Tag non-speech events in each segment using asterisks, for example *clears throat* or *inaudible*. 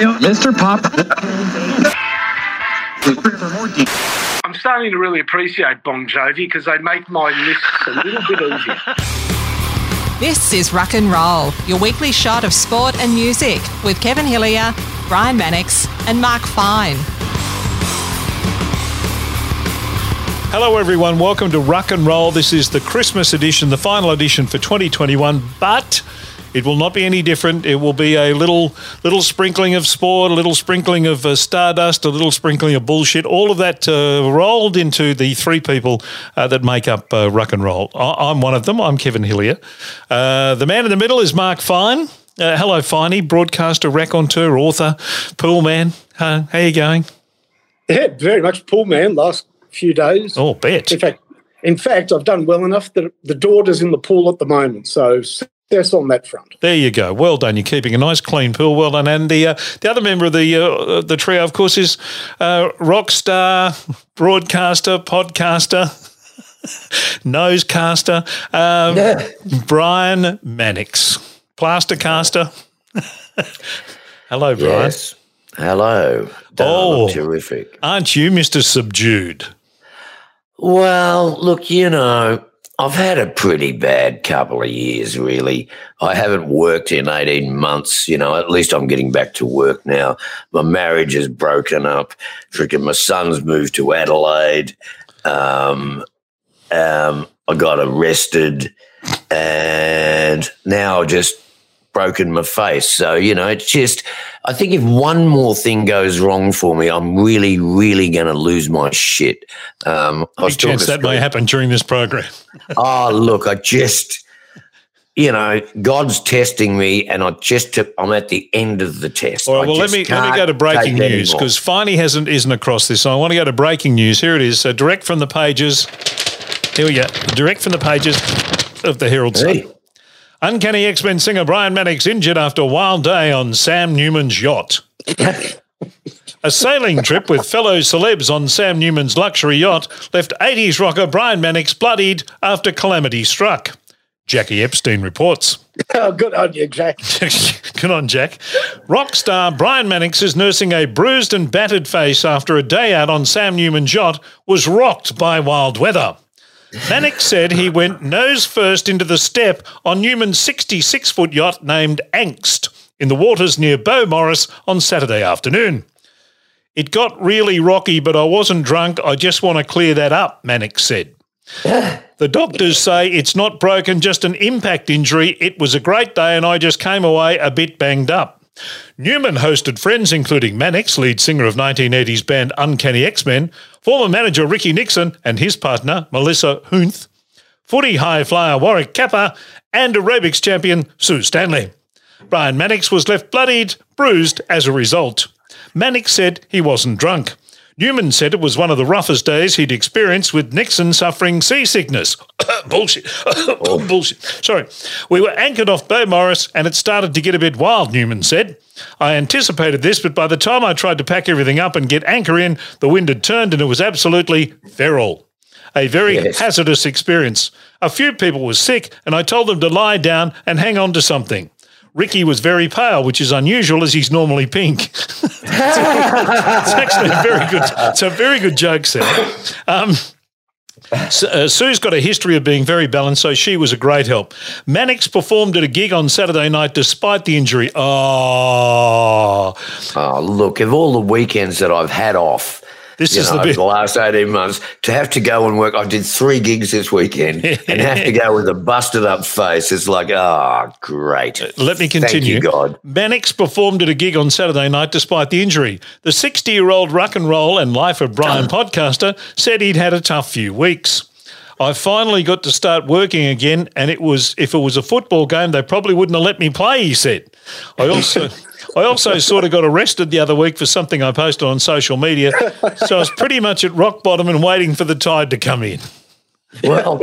Mr. Pop. I'm starting to really appreciate Bon Jovi because they make my lists a little bit easier. This is Ruck and Roll, your weekly shot of sport and music with Kevin Hillier, Brian Mannix, and Mark Fine. Hello, everyone. Welcome to Ruck and Roll. This is the Christmas edition, the final edition for 2021, but it will not be any different. It will be a little little sprinkling of sport, a little sprinkling of uh, stardust, a little sprinkling of bullshit. All of that uh, rolled into the three people uh, that make up uh, Ruck and Roll. I- am one of them. I'm Kevin Hillier. Uh, the man in the middle is Mark Fine. Uh, hello, Finey, broadcaster, raconteur, author, pool man. how you going? Yeah, very much pool man. Last few days. Oh, bet. In fact, in fact, I've done well enough that the daughter's in the pool at the moment. So success on that front. There you go. Well done. You're keeping a nice clean pool. Well done. And the uh, the other member of the uh, the trio, of course, is uh, rock star, broadcaster, podcaster, *laughs* nosecaster, um, yeah. Brian Mannix, plaster caster. *laughs* Hello, Brian. Yes. Hello. oh, terrific. Aren't you Mr. Subdued? Well, look, you know, I've had a pretty bad couple of years, really. I haven't worked in 18 months. You know, at least I'm getting back to work now. My marriage is broken up. Freaking my son's moved to Adelaide. Um, um, I got arrested and now just broken my face. So, you know, it's just, I think if one more thing goes wrong for me, I'm really, really going to lose my shit. Um, was chance that may happen during this program. oh, *laughs* look, I just, you know, God's testing me, and I just, I'm at the end of the test. All right, well, let me let me go to breaking news because Finey hasn't isn't across this. So I want to go to breaking news. Here it is. So direct from the pages. Here we go. Direct from the pages of the Herald hey. Sun. Uncanny X Men singer Brian Mannix injured after a wild day on Sam Newman's yacht. *laughs* a sailing trip with fellow celebs on Sam Newman's luxury yacht left 80s rocker Brian Mannix bloodied after calamity struck. Jackie Epstein reports. *laughs* Oh, good on you, Jack. *laughs* good on, Jack. Rock star Brian Mannix is nursing a bruised and battered face after a day out on Sam Newman's yacht was rocked by wild weather. Mannix said he went nose first into the step on Newman's 66 foot yacht named Angst in the waters near Beaumaris on Saturday afternoon. It got really rocky, but I wasn't drunk. I just want to clear that up, Mannix said. the doctors say it's not broken, just an impact injury. It was a great day, and I just came away a bit banged up. Newman hosted friends including Mannix, lead singer of 1980s band Uncanny X-Men, former manager Ricky Nixon and his partner Melissa Hunth, footy high flyer Warwick Capper, and aerobics champion Sue Stanley. Brian Mannix was left bloodied, bruised as a result. Mannix said he wasn't drunk. Newman said it was one of the roughest days he'd experienced with Nixon suffering seasickness. *coughs* Bullshit. *coughs* Oh. Bullshit. Sorry. We were anchored off Beaumaris and it started to get a bit wild, Newman said. I anticipated this, but by the time I tried to pack everything up and get anchor in, the wind had turned and it was absolutely feral. A very yes. hazardous experience. A few people were sick, and I told them to lie down and hang on to something. Ricky was very pale, which is unusual as he's normally pink. *laughs* it's, actually a very good. It's a very good joke, Sam. Um, uh, Sue's got a history of being very balanced, so she was a great help. Mannix performed at a gig on Saturday night despite the injury. Oh. oh, look, of all the weekends that I've had off, this is know, the, bit. the last 18 months to have to go and work. I did three gigs this weekend *laughs* and have to go with a busted up face. It's like, oh, great. Uh, let me continue. Thank you, God. Mannix performed at a gig on Saturday night despite the injury. The 60 year old rock and roll and life of Brian podcaster said he'd had a tough few weeks. I finally got to start working again, and it was if it was a football game, they probably wouldn't have let me play. He said. I also. *laughs* I also sort of got arrested the other week for something I posted on social media. So I was pretty much at rock bottom and waiting for the tide to come in. well,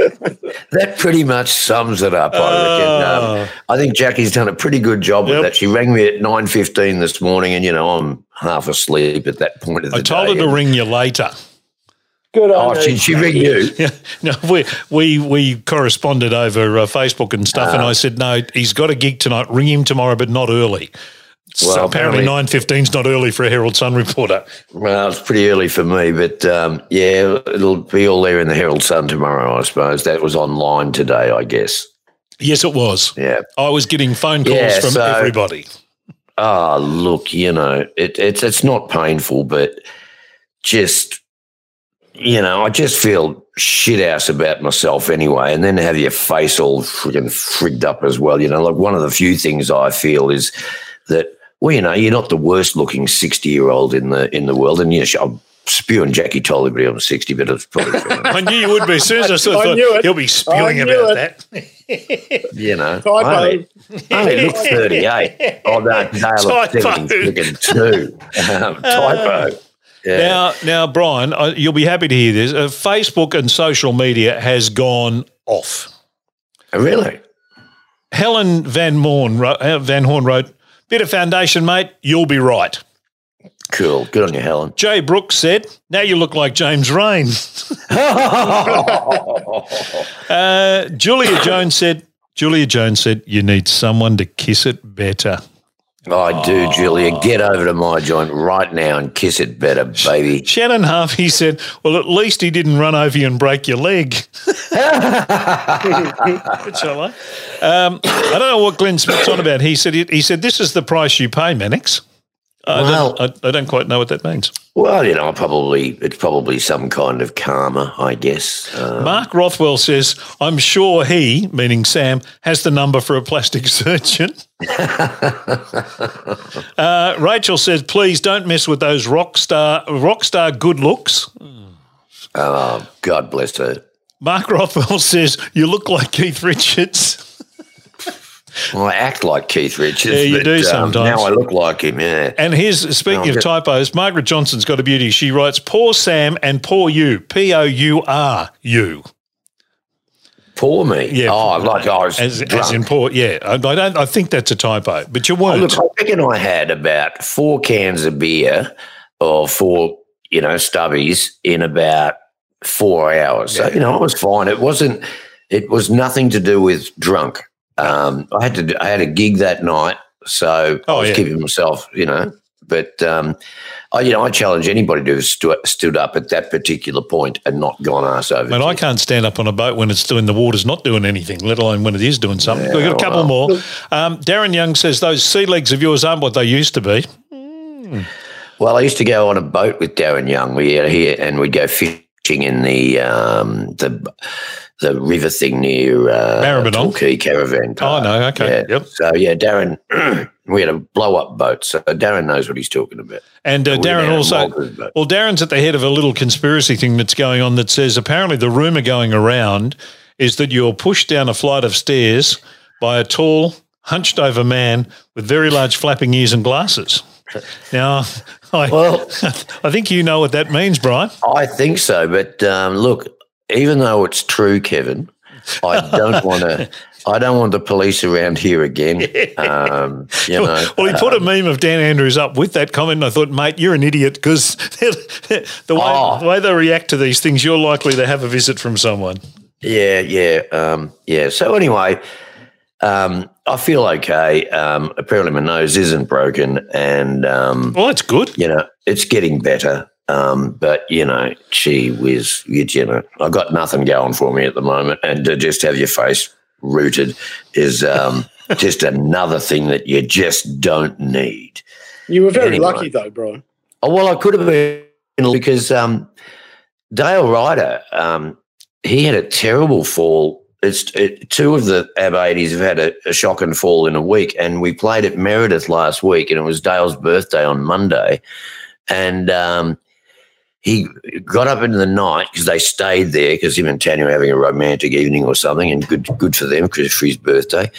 that pretty much sums it up. I reckon. Um, I think Jackie's done a pretty good job yep. with that. She rang me at nine fifteen this morning, and you know I'm half asleep at that point of the I told day, her to ring you later. Good on oh, she, she ring you? *laughs* Yeah, no, we we we corresponded over uh, Facebook and stuff, uh, and I said, no, he's got a gig tonight. Ring him tomorrow, but not early. So Well, apparently apparently- nine fifteen is not early for a Herald Sun reporter. Well, it's pretty early for me, but um, yeah, it'll be all there in the Herald Sun tomorrow, I suppose. That was online today, I guess. Yes, it was. Yeah. I was getting phone calls Yeah, from so- everybody. Ah, look, you know, it, it's it's not painful, but just you know, I just feel shit ass about myself anyway, and then have your face all friggin' frigged up as well. You know, like one of the few things I feel is that well, you know, you're not the worst looking sixty year old in the in the world, and you know, I'm spewing Jackie told everybody I'm sixty, but it's probably. *laughs* I knew you would be. As soon as I saw *laughs* I thought, knew it. he'll be spewing about it. that. *laughs* you know, Typo. I only, I only look thirty eight. Oh no, today I look Typo. seventy friggin' two. Um, typo. Yeah. Now, now, Brian, uh, you'll be happy to hear this. Uh, Facebook and social media has gone off. really? Helen Van Horn wrote, uh, Van Horn wrote, "Bit of foundation, mate. You'll be right." Cool. Good on you, Helen. Jay Brooks said, "Now you look like James Reyne." *laughs* Uh, Julia Jones said, "Julia Jones said you need someone to kiss it better." I do, Julia. Get over to my joint right now and kiss it better, baby. *laughs* Shannon Harvey said, "Well, at least he didn't run over you and break your leg." Which I like. Um, I don't know what Glenn Smith's on about. He said, "He said this is the price you pay, Mannix." I, Well- don't, I, I don't quite know what that means. Well, you know, probably it's probably some kind of karma, I guess. Uh, Mark Rothwell says, "I'm sure he, meaning Sam, has the number for a plastic *laughs* surgeon." *laughs* uh, Rachel says, "Please don't mess with those rock star rock star good looks." oh, God bless her. Mark Rothwell *laughs* says, "You look like Keith Richards." Well, I act like Keith Richards. Yeah, you but, do um, sometimes. now I look like him. Yeah. And here's speaking Oh, of good. typos, Margaret Johnson's got a beauty. She writes, "Poor Sam and poor you." P O U R U. Poor me. Yeah. Oh, like I was As, drunk. as in poor, yeah. I, I don't. I think that's a typo, but you Oh, weren't. look, I reckon I had about four cans of beer or four, you know, stubbies in about four hours. So, you know, I was fine. It wasn't, it was nothing to do with drunk. Um, I had to, do- I had a gig that night. So Oh, I was yeah. keeping myself, you know, but, um, I, you know, I challenge anybody to have stu- stood up at that particular point and not gone ass over. Man, I can't stand up on a boat when it's doing the water's not doing anything, let alone when it is doing something. We've got a couple well. more. Um, Darren Young says those sea legs of yours aren't what they used to be. Well, I used to go on a boat with Darren Young. We had here, and we'd go fishing in the um, the the river thing near uh, Maribyrnong? Torquay Caravan Park. Oh, no, okay, Yeah. yep. So yeah, Darren, *clears throat* we had a blow up boat, so Darren knows what he's talking about. And uh, Darren also, well, Darren's at the head of a little conspiracy thing that's going on that says apparently the rumor going around is that you're pushed down a flight of stairs by a tall, hunched over man with very large flapping ears and glasses. *laughs* Now, I, Well- *laughs* I think you know what that means, Brian. I think so, but um, look, even though it's true, Kevin, I don't want to. *laughs* I don't want the police around here again. *laughs* Um, you know, well, he put a meme of Dan Andrews up with that comment, and I thought, mate, you're an idiot because *laughs* the way Oh. the way they react to these things, you're likely to have a visit from someone. Yeah, yeah, um, yeah. So anyway, um, I feel okay. Um, apparently, my nose isn't broken, and um, Well, that's good. you know it's getting better. Um, but you know, gee whiz, you, you know, I got nothing going for me at the moment, and to just have your face rooted is um, *laughs* just another thing that you just don't need. You were very Anyway. lucky though, Brian. Oh, well, I could have been because um, Dale Ryder, um, he had a terrible fall. It's it, two of the Ab 80s have had a, a shock and fall in a week, and we played at Meredith last week, and it was Dale's birthday on Monday, and um, he got up into the night because they stayed there because him and Tanya were having a romantic evening or something, and good good for them because for his birthday.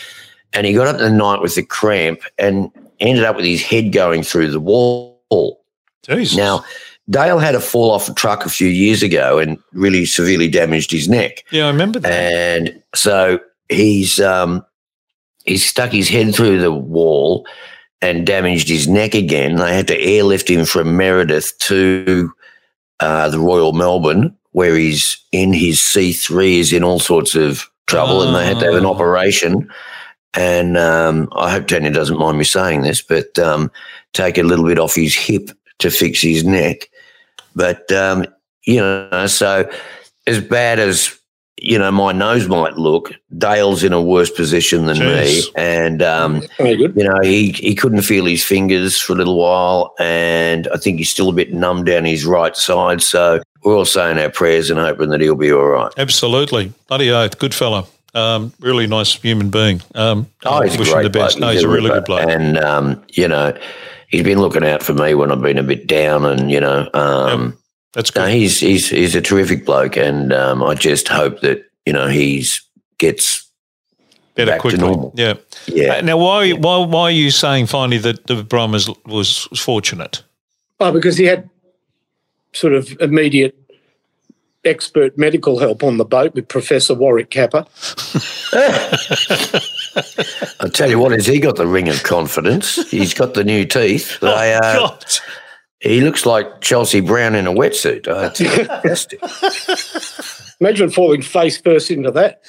And he got up in the night with a cramp and ended up with his head going through the wall. Jesus. Now, Dale had a fall off a truck a few years ago and really severely damaged his neck. yeah, I remember that. And so he's um, he's stuck his head through the wall and damaged his neck again. They had to airlift him from Meredith to uh, the Royal Melbourne, where he's in his C3, is in all sorts of trouble, and they had to have an Oh. operation. and um, I hope Tanya doesn't mind me saying this, but um, take a little bit off his hip to fix his neck. But um, you know, so as bad as you know my nose might look, Dale's in a worse position than Jeez. me, and um, you know he he couldn't feel his fingers for a little while, and I think he's still a bit numb down his right side. So we're all saying our prayers and hoping that he'll be all right. Absolutely. Bloody oath. Good fella. Um, really nice human being. Um, Oh, he's a wish him great the best. bloke. No, he's a really good bloke. And, um, you know, he's been looking out for me when I've been a bit down and, you know, um, That's no, good. he's, he's, he's a terrific bloke. And um, I just hope that, you know, he's gets, Better back to quickly. normal. Yeah. yeah. Uh, Now, why, why, why are you saying finally that the Brian was, was fortunate? Oh, because he had sort of immediate expert medical help on the boat with Professor Warwick Capper. *laughs* I'll tell you what, has he got the ring of confidence? He's got the new teeth. *laughs* They, uh, Oh, God. He looks like Chelsea Brown in a wetsuit. Uh, it's fantastic. *laughs* Imagine falling face first into that.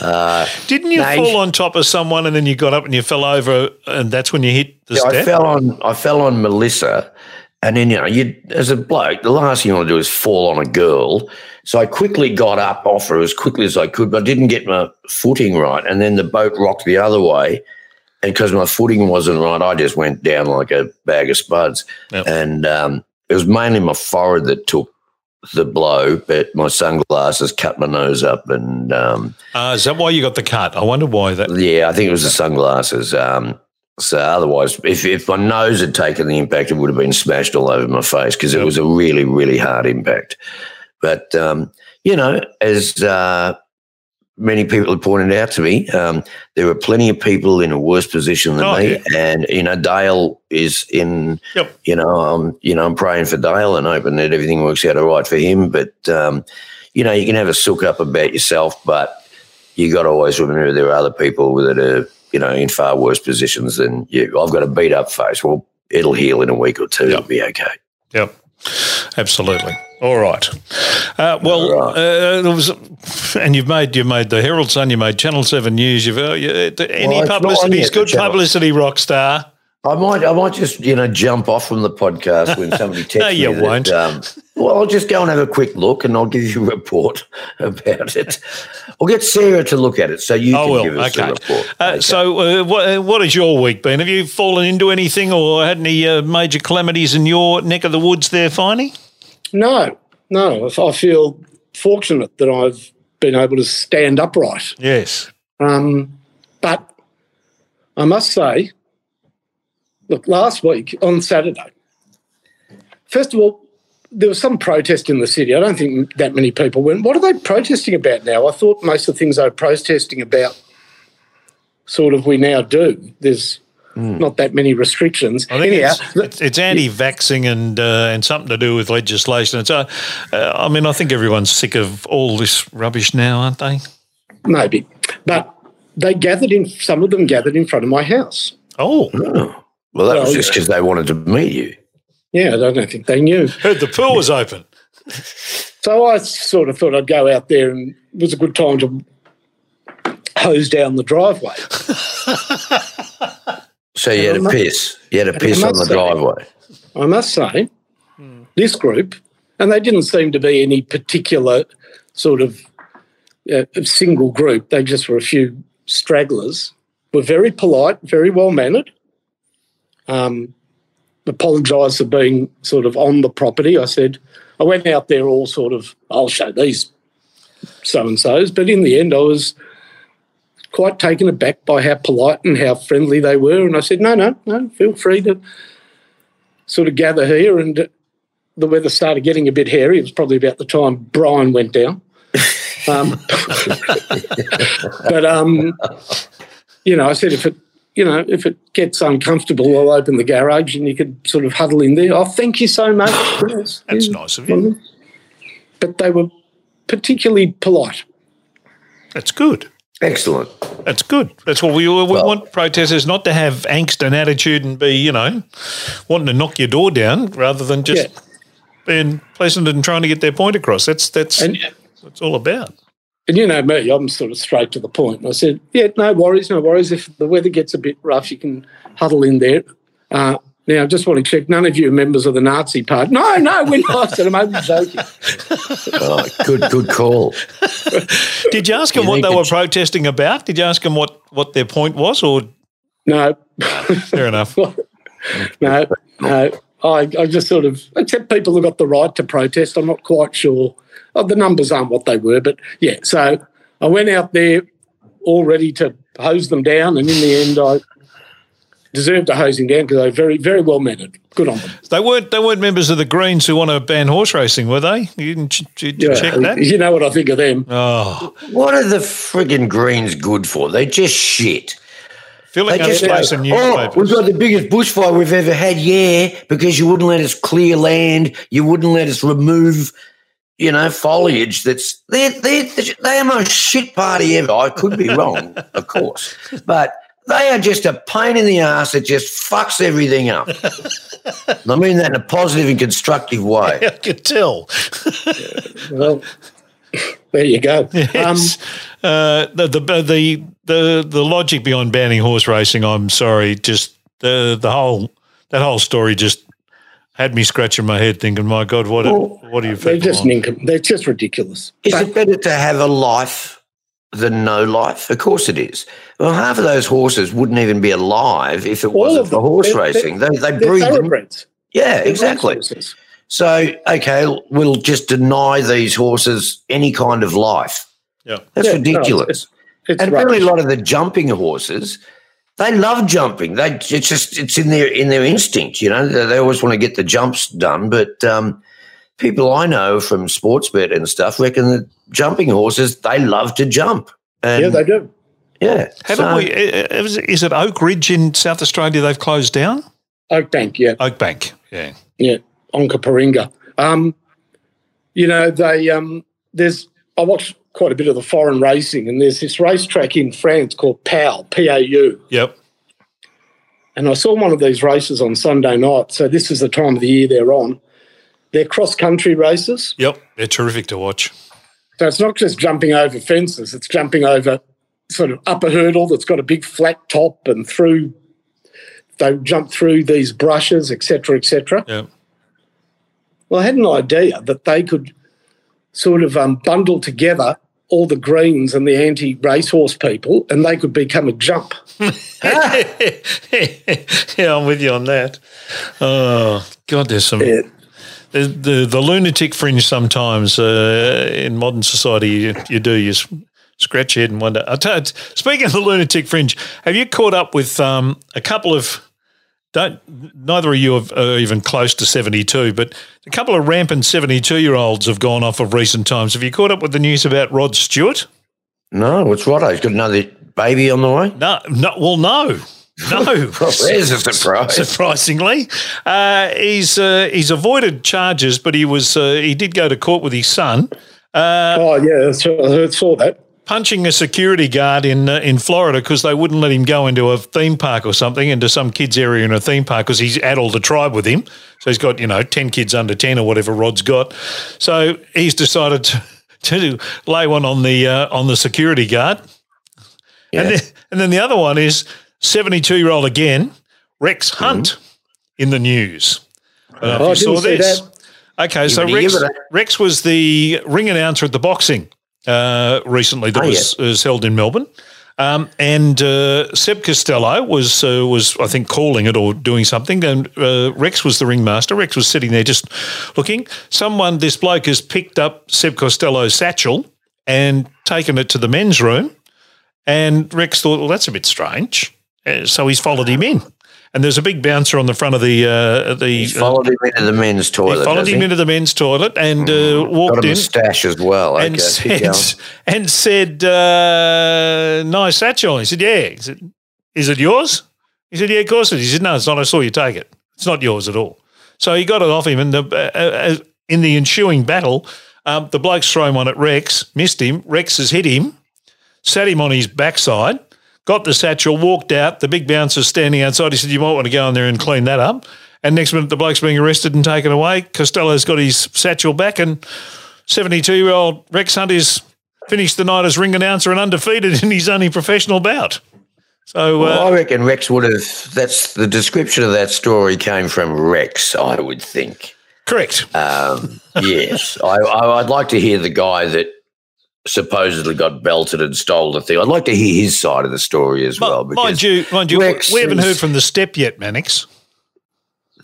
Uh, Didn't you No, fall on top of someone and then you got up and you fell over and that's when you hit the Yeah, I fell on I fell on Melissa, and then you know, you as a bloke, the last thing you want to do is fall on a girl. So I quickly got up off her as quickly as I could, but I didn't get my footing right, and then the boat rocked the other way, and because my footing wasn't right, I just went down like a bag of spuds, Yep. and um, it was mainly my forehead that took the blow, but my sunglasses cut my nose up, and um, Uh, is that why you got the cut? I wonder why that. yeah, I think it was the sunglasses. Um, so otherwise, if, if my nose had taken the impact, it would have been smashed all over my face because it was a really, really hard impact. But, um, you know, as uh, many people have pointed out to me, um, there are plenty of people in a worse position than Oh, me. yeah. And, you know, Dale is in, Yep. you know, I'm, you know, I'm praying for Dale and hoping that everything works out all right for him. But, um, you know, you can have a sook up about yourself, but you got to always remember there are other people that are, you know, in far worse positions than you. I've got a beat up face. Well, it'll heal in a week or two. Yep. It'll be okay. Yep. Absolutely. All right. Uh, well, All right. Uh, there was, and you've made you made the Herald Sun, you made Channel Seven News. You've uh, you, any Well, publicity is good publicity. Rock star. I might, I might just, you know, jump off from the podcast when somebody *laughs* texts No, you me. that, won't. um, well, I'll just go and have a quick look, and I'll give you a report *laughs* about it. I'll get Sarah to look at it, so you Oh can well. give us Okay. a report. Uh, Okay. So, uh, what, uh, what has your week been? Have you fallen into anything or had any uh, major calamities in your neck of the woods there, Finey? No, no. I feel fortunate that I've been able to stand upright. Yes. Um, but I must say, look, last week on Saturday, first of all, there was some protest in the city. I don't think that many people went. What are they protesting about now? I thought most of the things they were protesting about, sort of, we now do. There's not that many restrictions. I think Anyhow, it's, it's, it's anti-vaxing and uh, and something to do with legislation. It's, uh, uh, I mean, I think everyone's sick of all this rubbish now, aren't they? maybe, but they gathered in. Some of them gathered in front of my house. Oh, Oh. Well, that was just because they wanted to meet you. Yeah, I don't think they knew. heard the pool was open. *laughs* So I sort of thought I'd go out there and it was a good time to hose down the driveway. *laughs* So you had I a mu- piss. You had a piss on the say- driveway. I must say, this group, and they didn't seem to be any particular sort of uh, single group, they just were a few stragglers, were very polite, very well mannered. Um, apologised for being sort of on the property. I said, I went out there all sort of, I'll show these so and so's, but in the end, I was quite taken aback by how polite and how friendly they were. And I said, no, no, no, feel free to sort of gather here. And the weather started getting a bit hairy. It was probably about the time Brian went down. *laughs* Um, *laughs* but um, you know, I said if it, you know, if it gets uncomfortable, I'll open the garage and you could sort of huddle in there. Oh, thank you so much. Yes, That's yeah. nice of you. But they were particularly polite. That's good. Excellent. That's good. That's what we we Well- want protesters not to have angst and attitude and be, you know, wanting to knock your door down rather than just Yeah. being pleasant and trying to get their point across. That's that's And what it's all about. And you know me, I'm sort of straight to the point. And I said, yeah, no worries, no worries. If the weather gets a bit rough, you can huddle in there. Uh, now, I just want to check, none of you are members of the Nazi Party. No, no, we're not. I said, I'm only joking. Oh, good, good call. Did you ask them You what they were it's- protesting about? Did you ask them what, what their point was? Or No, fair enough. *laughs* no, no. I, I just sort of, except people have got the right to protest. I'm not quite sure. Oh, the numbers aren't what they were, but yeah. So I went out there all ready to hose them down, and in the end, I deserved a hosing down because they very, very well mannered. Good on them. They weren't. They weren't members of the Greens who want to ban horse racing, were they? You didn't ch- ch- Yeah, check that. You know what I think of them. Oh, What are the frigging Greens good for? They're just shit. filling They up just space in oh, we've got the biggest bushfire we've ever had. Yeah, because you wouldn't let us clear land. You wouldn't let us remove, you know, foliage. That's they're they're they are the most shit party ever. I could be wrong, of course, but they are just a pain in the ass that just fucks everything up. I mean that in a positive and constructive way. *laughs* I could tell. Well, *laughs* there you go. *laughs* Um, Yes. uh, the, the the the the logic behind banning horse racing. I'm sorry, just the the whole that whole story just had me scratching my head, thinking, "My God, what Well, what are you?" they're just on? They're just ridiculous. Is But- it better to have a life than no life? Of course it is. Well, half of those horses wouldn't even be alive if it All wasn't for them. horse They're- racing. They, they they're breed them. Yeah, They're exactly. So, okay, we'll just deny these horses any kind of life. Yeah. That's Yeah, no, ridiculous. it's- It's and apparently, a lot of the jumping horses, they love jumping. They it's just it's in their in their instinct. You know, they, they always want to get the jumps done. But um, people I know from sports bet and stuff reckon that jumping horses they love to jump. And Yeah, they do. yeah. Haven't so- we? uh, Is is it Oak Ridge in South Australia? They've closed down. Oak Bank, yeah. Oak Bank. Yeah. Yeah, Onkaparinga. Um, you know, they um, there's I watch quite a bit of the foreign racing, and there's this racetrack in France called PAU, P A U, Yep. and I saw one of these races on Sunday night. So this is the time of the year they're on. They're cross country races, Yep. They're terrific to watch. so it's not just jumping over fences; it's jumping over sort of upper hurdle that's got a big flat top and through. They jump through these brushes, etc., etc. Yep. Well, I had an idea that they could sort of um, bundle together all the Greens and the anti racehorse people, and they could become a jump. *laughs* yeah, I'm with you on that. Oh God, there's some Yeah. the the, the lunatic fringe. Sometimes uh, in modern society, you, you do you scratch your head and wonder. I tell you, speaking of the lunatic fringe, have you caught up with um, a couple of? Don't neither of you are are even close to seventy two, but a couple of rampant seventy two year olds have gone off of recent times. Have you caught up with the news about Rod Stewart? No, what's right? He's got another baby on the way. No, no. Well, no, no. *laughs* Well, there's a surprise. surprisingly. Uh, he's uh, he's avoided charges, but he was uh, he did go to court with his son, oh, yeah, I saw that. Punching a security guard in uh, in Florida because they wouldn't let him go into a theme park or something, into some kids area in a theme park because he's addled a tribe with him. So he's got you know ten kids under ten or whatever Rod's got. So he's decided to, *laughs* to lay one on the uh, on the security guard. And, then, and then the other one is 72 year old again, Rex Hunt in the news. I Oh, I saw this. Okay, so Rex, give it a- Rex was the ring announcer at the boxing uh, recently that Oh, was, was held in Melbourne. Um, and uh, Seb Costello was uh, was I think calling it or doing something, and uh, Rex was the ringmaster. Rex was sitting there just looking. Someone, this bloke, has picked up Seb Costello's satchel and taken it to the men's room. And Rex thought, well, that's a bit strange. Uh, so he's followed him in. And there's a big bouncer on the front of the uh, the. He followed him into the men's toilet. he followed him he? into the men's toilet and uh, Got walked a in moustache as well. and okay, keep said, *laughs* and said, uh, "Nice satchel." He said, "Yeah." He said, "Is it yours?" He said, "Yeah, of course it is." He said, "No, it's not. I saw you take it. It's not yours at all." So he got it off him, and the, uh, uh, in the ensuing battle, um, the bloke's thrown one at Rex, missed him. Rex has hit him, sat him on his backside, got the satchel, walked out. The big bouncer's standing outside. He said, "You might want to go in there and clean that up." And next minute, the bloke's being arrested and taken away. Costello's got his satchel back, and 72 year old Rex Hunt is finished the night as ring announcer and undefeated in his only professional bout. So uh, Well, I reckon Rex would have. That's the description of that story came from Rex. I would think. correct. Um, yes, I, I, I'd like to hear the guy that supposedly got belted and stole the thing. I'd like to hear his side of the story as well. Mi- mind you, mind you, Rex we haven't is- heard from the step yet, Mannix.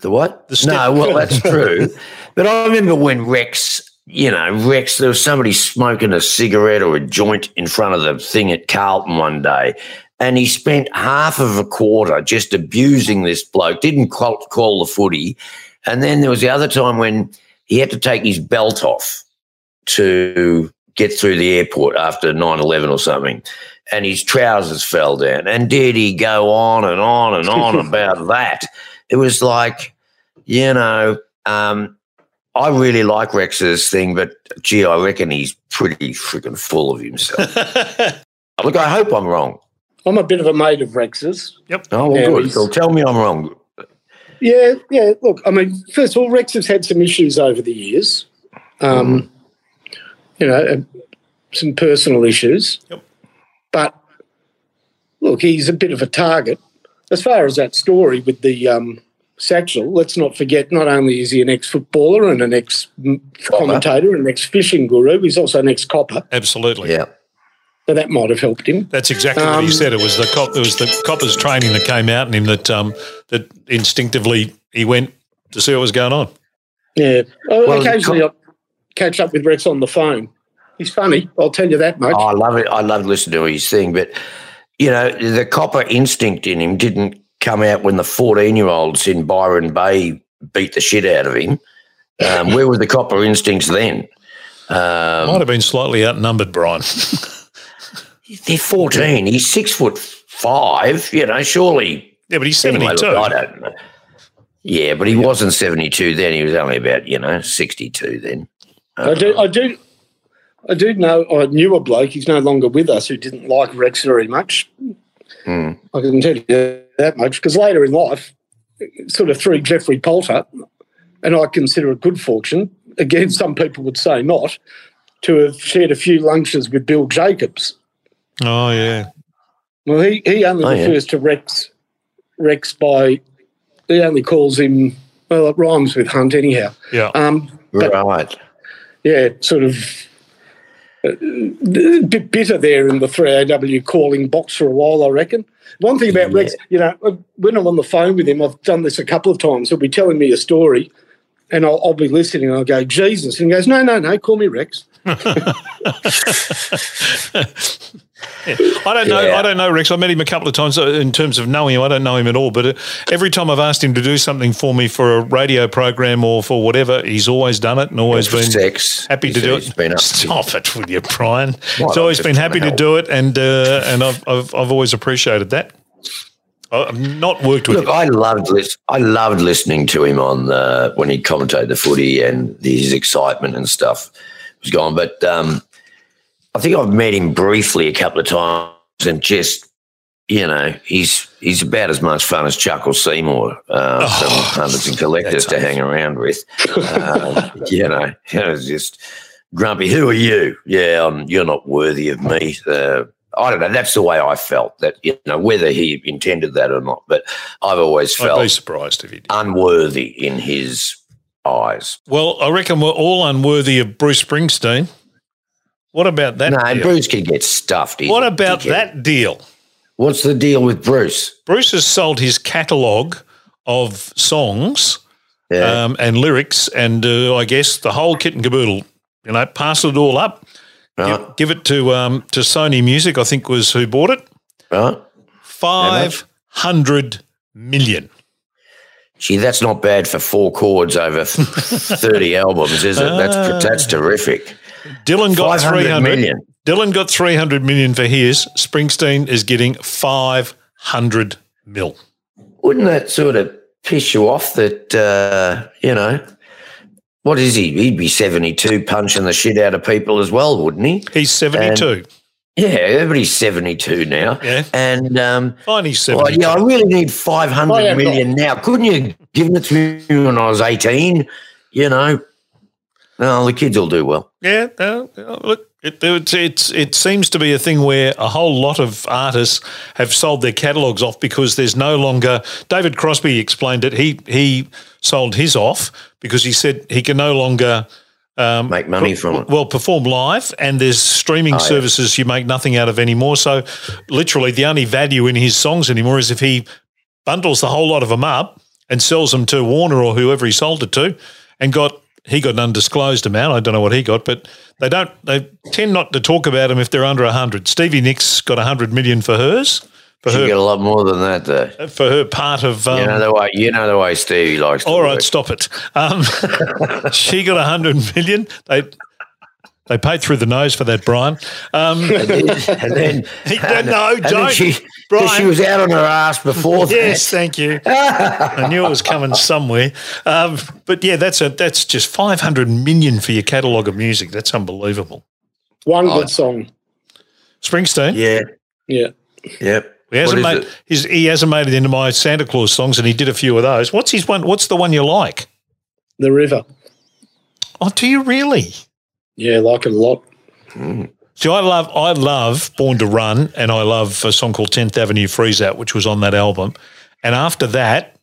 The what? The step- no, well, that's *laughs* true. but I remember when Rex, you know, Rex, there was somebody smoking a cigarette or a joint in front of the thing at Carlton one day. And he spent half of a quarter just abusing this bloke, didn't call, call the footy. And then there was the other time when he had to take his belt off to get through the airport after 9 11 or something. And his trousers fell down. And did he go on and on and on *laughs* about that? It was like, you know, um, I really like Rex's thing, but gee, I reckon he's pretty freaking full of himself. *laughs* Look, I hope I'm wrong. I'm a bit of a mate of Rex's. Yep. Oh, well, good. So tell me I'm wrong. Yeah, yeah. Look, I mean, first of all, Rex has had some issues over the years. Um, You know, uh, some personal issues. Yep. But look, he's a bit of a target. As far as that story with the um, Satchel, let's not forget. Not only is he an ex-footballer and an ex-commentator and an ex-fishing guru, he's also an ex-copper. Absolutely. Yeah. So that might have helped him. That's exactly what he Um, said. It was the cop. It was the coppers training that came out in him that um, that instinctively he went to see what was going on. Yeah. Oh, Well, occasionally I catch up with Rex on the phone. He's funny. I'll tell you that much. Oh, I love it. I love listening to his thing, but you know, the copper instinct in him didn't come out when the 14 year olds in Byron Bay beat the shit out of him. Um, where were the copper instincts then? Might Um, have been slightly outnumbered, Brian. *laughs* they're 14. He's six foot five. You know, surely. yeah, but he's Anyway, seventy-two. look, I don't know. Yeah, but he wasn't 72 then. He was only about, you know, 62 then. I do, I do, I do know. I knew a bloke. He's no longer with us. Who didn't like Rex very much. Hmm. I can tell you that much because later in life, sort of through Jeffrey Polter, and I consider it good fortune. Again, *laughs* some people would say not to have shared a few lunches with Bill Jacobs. Oh yeah. Well, he he only Oh, yeah. refers to Rex Rex by he only calls him well it rhymes with Hunt anyhow. Yeah. Um, but Right. Yeah, sort of uh, a bit bitter there in the 3AW calling box for a while, I reckon. One thing about Rex, you know, when I'm on the phone with him, I've done this a couple of times. He'll be telling me a story and I'll, I'll be listening and I'll go, Jesus. And he goes, no, no, no, call me Rex. *laughs* *laughs* I don't know. Yeah. I don't know Rex. I met him a couple of times. uh, In terms of knowing him, I don't know him at all. But uh, every time I've asked him to do something for me for a radio program or for whatever, he's always done it and always been sex. happy to do it. been up to- Stop it with you, Brian. Well, he's always been happy to to do it, and uh, and I've, I've I've always appreciated that. I've not worked with Look, him. I loved I loved listening to him on the when he commentated the footy and his excitement and stuff was gone. But um, I think I've met him briefly a couple of times and just you know he's he's about as much fun as Chuckle Seymour, uh, some hunters and collectors to hang around with. Uh, *laughs* you know, *laughs* it was just grumpy. Who are you? Yeah, um, you're not worthy of me. Uh, I don't know. That's the way I felt. That you know, whether he intended that or not, but I've always I'd be felt surprised if he did. unworthy in his eyes. Well, I reckon we're all unworthy of Bruce Springsteen. What about that? No? Bruce can get stuffed. He's What about dickhead. that deal? What's the deal with Bruce? Bruce has sold his catalogue of songs Yeah. um, and lyrics, and uh, I guess the whole kit and caboodle. You know, pass it all up, right. give, give it to um, to Sony Music. I think was who bought it. Right. Five hundred million. Gee, that's not bad for four chords over *laughs* thirty *laughs* albums, is it? Ah. That's that's terrific. Dylan got three hundred million. Dylan got three hundred million for his. Springsteen is getting five hundred mil. Wouldn't that sort of piss you off? That uh, you know, what is he? He'd be seventy-two, punching the shit out of people as well, wouldn't he? He's seventy-two. Yeah, everybody's seventy-two now. Yeah. and um, Fine, he's Well, yeah, I really need five hundred million I hundred am million now. Couldn't you give it to me when I was eighteen? You know, no, the kids will do well. Yeah, uh, uh, look, It, it's, it's it seems to be a thing where a whole lot of artists have sold their catalogues off because there's no longer. David Crosby explained it. He he sold his off because he said he can no longer um, Make money from it. well perform live, and there's streaming yeah. services you make nothing out of anymore. So literally, the only value in his songs anymore is if he bundles the whole lot of them up and sells them to Warner or whoever he sold it to, and got he got an undisclosed amount. I don't know what he got, but they don't. They tend not to talk about them if they're under hundred. Stevie Nicks got hundred million for hers. For You her, get a lot more than that, though. for her part of um, you know the way you know the way Stevie likes to all right, work. stop it. Um, *laughs* she got a hundred million. They they paid through the nose for that, Brian. Um, and then, and then *laughs* no, and don't, she, 'cause Brian. she was out on her ass before yes, that. thank you. *laughs* I knew it was coming somewhere. Um, but yeah, that's a that's just five hundred million for your catalogue of music. That's unbelievable. One Oh. good song. Springsteen. Yeah, Yeah. yep. He hasn't What is made it? he hasn't made it into my Santa Claus songs, and he did a few of those. What's his one? What's the one you like? The River. Oh, do you really? Yeah, like it a lot. See, I love I love Born to Run, and I love a song called Tenth Avenue Freeze Out, which was on that album. And after that,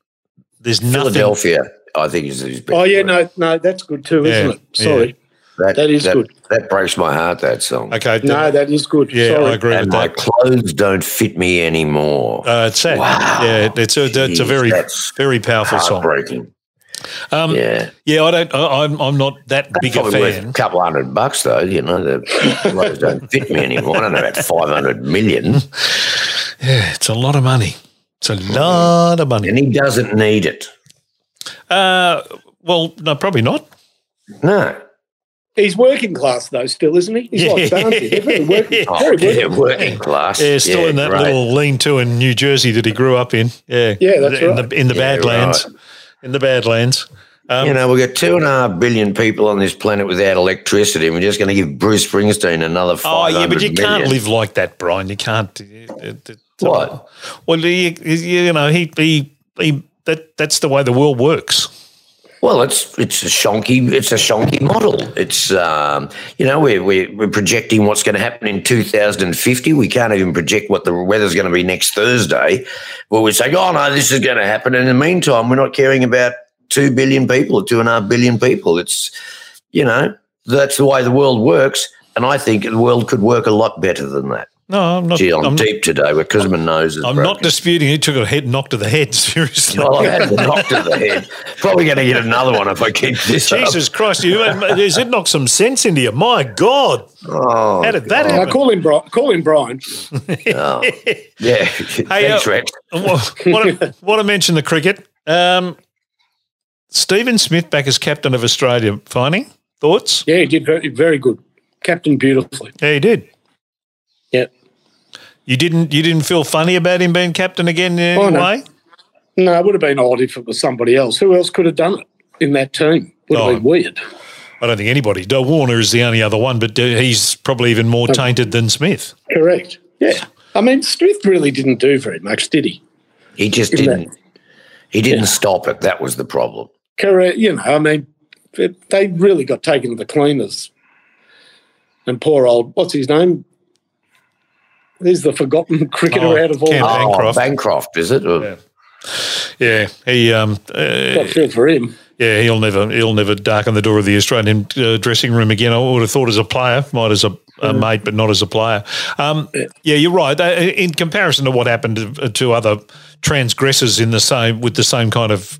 there's nothing. Philadelphia, I think is his best Oh yeah, work. no, no, that's good too, isn't it? Sorry. that, that is good. That breaks my heart. That song. Okay, No, that is good. yeah, Sorry. I agree and with my that. clothes don't fit me anymore. Uh, it's sad. Wow. Yeah, it's a, it's a very very powerful song. Heartbreaking. Um, yeah. Yeah, I don't. I, I'm I'm not that big a probably worth fan. a couple hundred bucks though. You know, the clothes don't *laughs* fit me anymore. I don't know about five hundred million, Yeah, it's a lot of money. It's a lot of money. and he doesn't need it. Uh, well, no, probably not. No. He's working class though, still, isn't he? He's like Barnesy. They're very working, *laughs* Oh, very yeah, working. working class. Yeah, still in that great. little lean-to in New Jersey that he grew up in. Yeah, Yeah, that's in right. the in the Yeah, Badlands. In the Badlands. Um, You know, we've got two and a half billion people on this planet without electricity, and we're just going to give Bruce Springsteen another Oh, five yeah, but you million. can't live like that, Brian. You can't. it- it- it- What? Well, you, you know, he, he, he, that, that's the way the world works. Well, it's it's a shonky it's a shonky model. It's um, you know we're, we're we're projecting what's going to happen in 2050. We can't even project what the weather's going to be next Thursday. Well, we're saying, oh no, this is going to happen. And In the meantime, we're not caring about two billion people two and a half billion people. It's you know that's the way the world works, and I think the world could work a lot better than that. No, I'm not. Gee, I'm, I'm, deep today because my nose is. I'm not disputing. He took a head knock to the head. *laughs* Seriously. Well, I had the knock to the head. Probably going to get another one if I keep this up. Jesus Christ! You *laughs* has it knocked some sense into you? My God! Oh, How did that I happen? call him Brian. Call him Brian. oh. yeah. *laughs* Thanks, uh, Rex. want, to, want to mention the cricket? Um, Stephen Smith back as captain of Australia. Finding thoughts? Yeah, he did very, very good. Captain beautifully. Yeah, he did. Yeah. You didn't. You didn't feel funny about him being captain again in any Oh, no. way? No, it would have been odd if it was somebody else. Who else could have done it in that team? Would have Oh. been weird. I don't think anybody. Del Warner is the only other one, but uh, he's probably even more tainted than Smith. Correct. Yeah. I mean, Smith really didn't do very much, did he? He just Isn't didn't. He didn't stop it. That was the problem. Correct. You know, I mean, they really got taken to the cleaners. And poor old, what's his name? He's the forgotten *laughs* cricketer Oh, out of all. Cam. Bancroft. Oh, Bancroft, is it? Or- Yeah. Yeah, he. Um, uh, Got feel for him. yeah, he'll never. He'll never darken the door of the Australian uh, dressing room again. I would have thought as a player, might as a, a mate, but not as a player. Um, yeah, you're right. In comparison to what happened to, to other transgressors in the same with the same kind of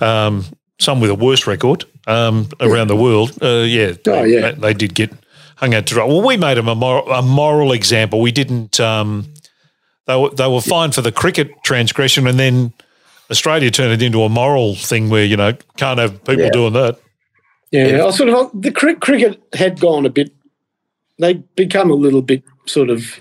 um, some with a worse record um, around the world, uh, yeah, Oh, yeah. they, they did get hung out to dry. Well, we made them a, mor- a moral example. We didn't. Um, they were they were fined for the cricket transgression, and then Australia turned it into a moral thing where you know can't have people Yeah. doing that. Yeah, I sort of the cri- cricket had gone a bit. They become a little bit sort of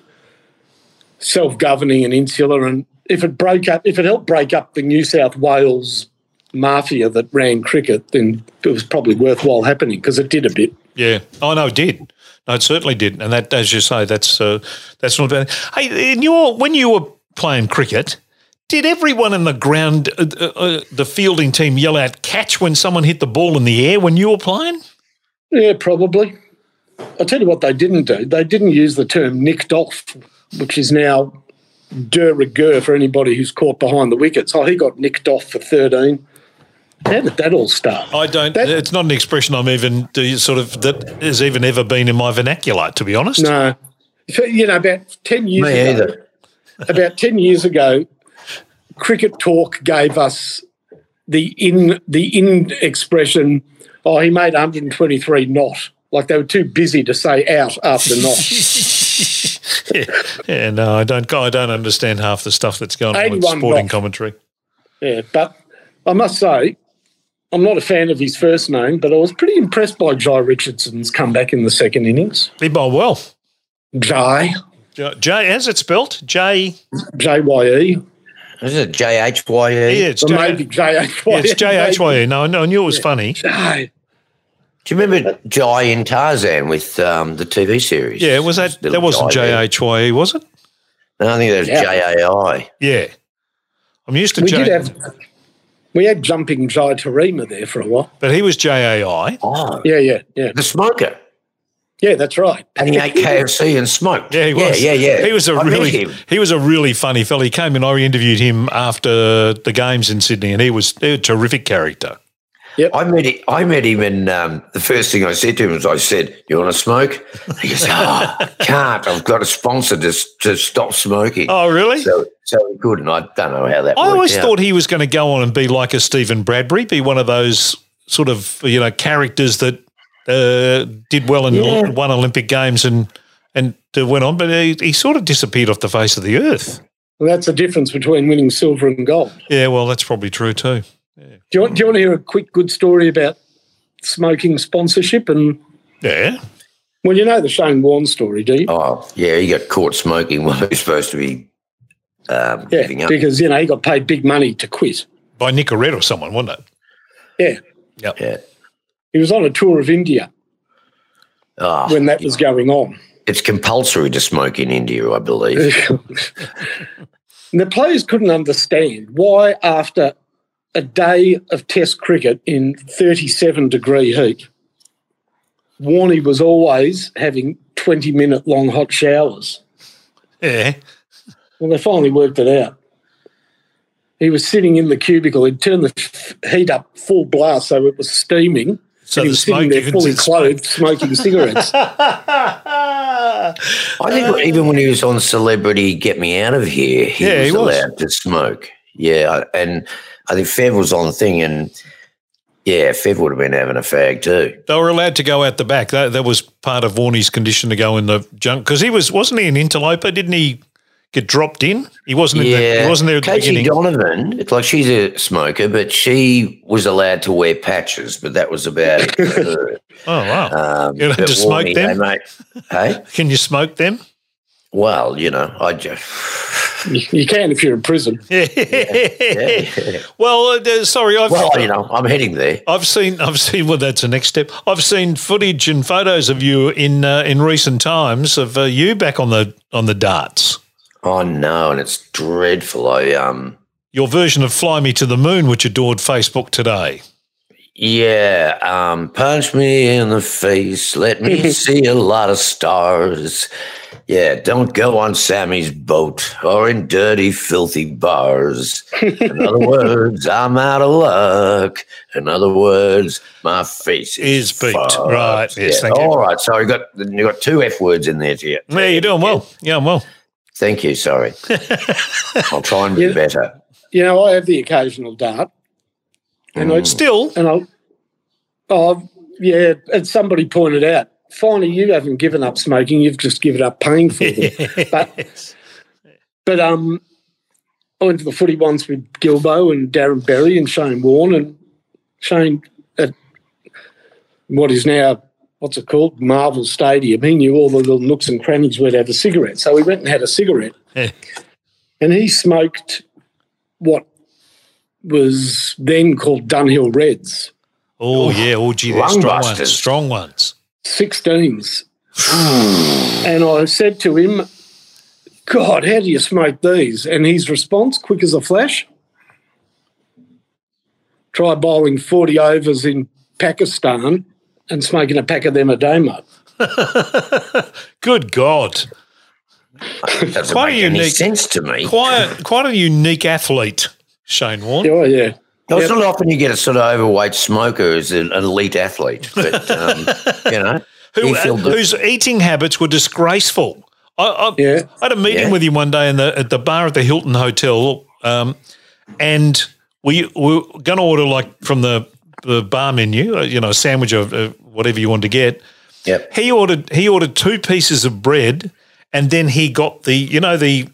self-governing and insular, and if it broke up, if it helped break up the New South Wales mafia that ran cricket, then it was probably worthwhile happening because it did a bit. Yeah, oh no, it did. No, it certainly didn't, and that, as you say, that's uh, that's not bad. Hey, in your when you were playing cricket, did everyone in the ground, uh, uh, uh, the fielding team, yell out "catch" when someone hit the ball in the air when you were playing? Yeah, probably. I'll tell you what they didn't do. They didn't use the term nicked off, which is now de rigueur for anybody who's caught behind the wickets. Oh, he got nicked off for 13. How did that all start? I don't. That- it's not an expression I'm even do sort of that has even ever been in my vernacular. To be honest, No. So, You know, about 10 years Me ago, either. *laughs* about 10 years ago, Cricket Talk gave us the in the in expression, oh, he made 123 not. Like they were too busy to say out after not. *laughs* yeah, no, I don't. I don't understand half the stuff that's going on with sporting not. commentary. Yeah, but I must say, I'm not a fan of his first name, but I was pretty impressed by Jhye Richardson's comeback in the second innings. He bowled well. Jai, J, J as it's spelt, J. J Y E, Is it J H Y Yeah, E? it's or J. maybe J H Y. Yeah, it's J H Y E. No, no, I knew it was funny. Jai. Do you remember Jai in Tarzan with um, the TV series? Yeah, was that that wasn't Jai J there. H Y E, was it? No, I think that was Yeah. J A I. Yeah, I'm used to We J, did have we had jumping Jai Taurima there for a while. but he was J A I. Oh, Yeah, yeah, yeah. the smoker. Yeah, that's right. And he ate KFC and smoked. Yeah, he was. Yeah, yeah, yeah. He was a I really he was a really funny fella. He came in. I interviewed him after the games in Sydney, and he was a terrific character. I met him, I met him, and um, the first thing I said to him was, "I said, you want to smoke?" He goes, "Oh, can't. I've got a sponsor to to stop smoking." Oh, really? So, so he couldn't. I don't know how that. I always out. thought he was going to go on and be like a Stephen Bradbury, be one of those sort of you know characters that uh, did well and Yeah. won Olympic games and and uh, went on, but he, he sort of disappeared off the face of the earth. Well, that's the difference between winning silver and gold. Yeah, well, that's probably true too. Do you, want, do you want to hear a quick good story about smoking sponsorship? And Yeah, well, you know the Shane Warne story, do you? Oh, yeah, he got caught smoking while he was supposed to be um, yeah, giving up. because you know he got paid big money to quit. by Nicorette or someone, wasn't it? Yeah, Yep. Yeah. he was on a tour of India Oh, when that was going on. it's compulsory to smoke in India, I believe. *laughs* And the players couldn't understand why, after a day of Test cricket in 37 degree heat, Warney was always having 20 minute long hot showers. Yeah. Well, they finally worked it out. He was sitting in the cubicle. He'd turned the heat up full blast so it was steaming. So and he the was sitting there fully see clothed, smoking *laughs* cigarettes. I think even when he was on Celebrity Get Me Out of Here, he Yeah, was he was. allowed to smoke. Yeah, and I think Fev was on the thing, and yeah, Fev would have been having a fag too. They were allowed to go out the back. That, that was part of Warney's condition to go in the junk because he was wasn't he an interloper? Didn't he get dropped in? He wasn't. In the, Yeah, he wasn't there at the Casey beginning. Donovan, it's like she's a smoker, but she was allowed to wear patches, but that was about it. *laughs* oh wow! Um, You to smoke them? hey, mate, hey, *laughs* Can you smoke them? Well, you know, I just you, you can if you're in prison. *laughs* yeah, yeah. Well, uh, sorry, I've well, you know, I'm heading there. I've seen I've seen well that's the next step. I've seen footage and photos of you in uh, in recent times of uh, you back on the on the darts. Oh no, and it's dreadful. I um. Your version of "Fly Me to the Moon," which adored Facebook today. Yeah, um, punch me in the face. Let me *laughs* see a lot of stars. Yeah, don't go on Sammy's boat or in dirty, filthy bars. In other *laughs* words, I'm out of luck. In other words, my face is, Is beat. fucked. Right, yes, Yeah. thank you. All right. So you got you got two f words in there to you. Yeah, you're doing well. Yeah, I'm well. Thank you. Sorry. *laughs* I'll try and be Yeah. better. You know, I have the occasional dart. And I Still, and I oh yeah, and somebody pointed out, finally you haven't given up smoking, you've just given up paying for them. *laughs* but but um I went to the footy once with Gilbo and Darren Berry and Shane Warne and Shane at what is now what's it called? Marvel Stadium. He knew all the little nooks and crannies where to have a cigarette. So we went and had a cigarette. *laughs* And he smoked what was then called Dunhill Reds. oh yeah, oh gee, they're Lung strong ones. busters. Strong ones. 16s. and I said to him, God, how do you smoke these? And his response, quick as a flash, try bowling 40 overs in Pakistan and smoking a pack of them a day, mate. *laughs* Good God. Doesn't Quite make any unique. sense to me. Quite, quite a unique athlete, Shane Warne. Oh, yeah. No, It's not often you get a sort of overweight smoker as an elite athlete, but um, *laughs* you know, Who, filled the- whose eating habits were disgraceful. I, I, Yeah. I had a meeting Yeah. with him one day in the, at the bar at the Hilton Hotel, um, and we, we were going to order like from the, the bar menu, uh, you know, a sandwich or uh, whatever you want to get. Yep. He ordered he ordered two pieces of bread, and then he got the you know the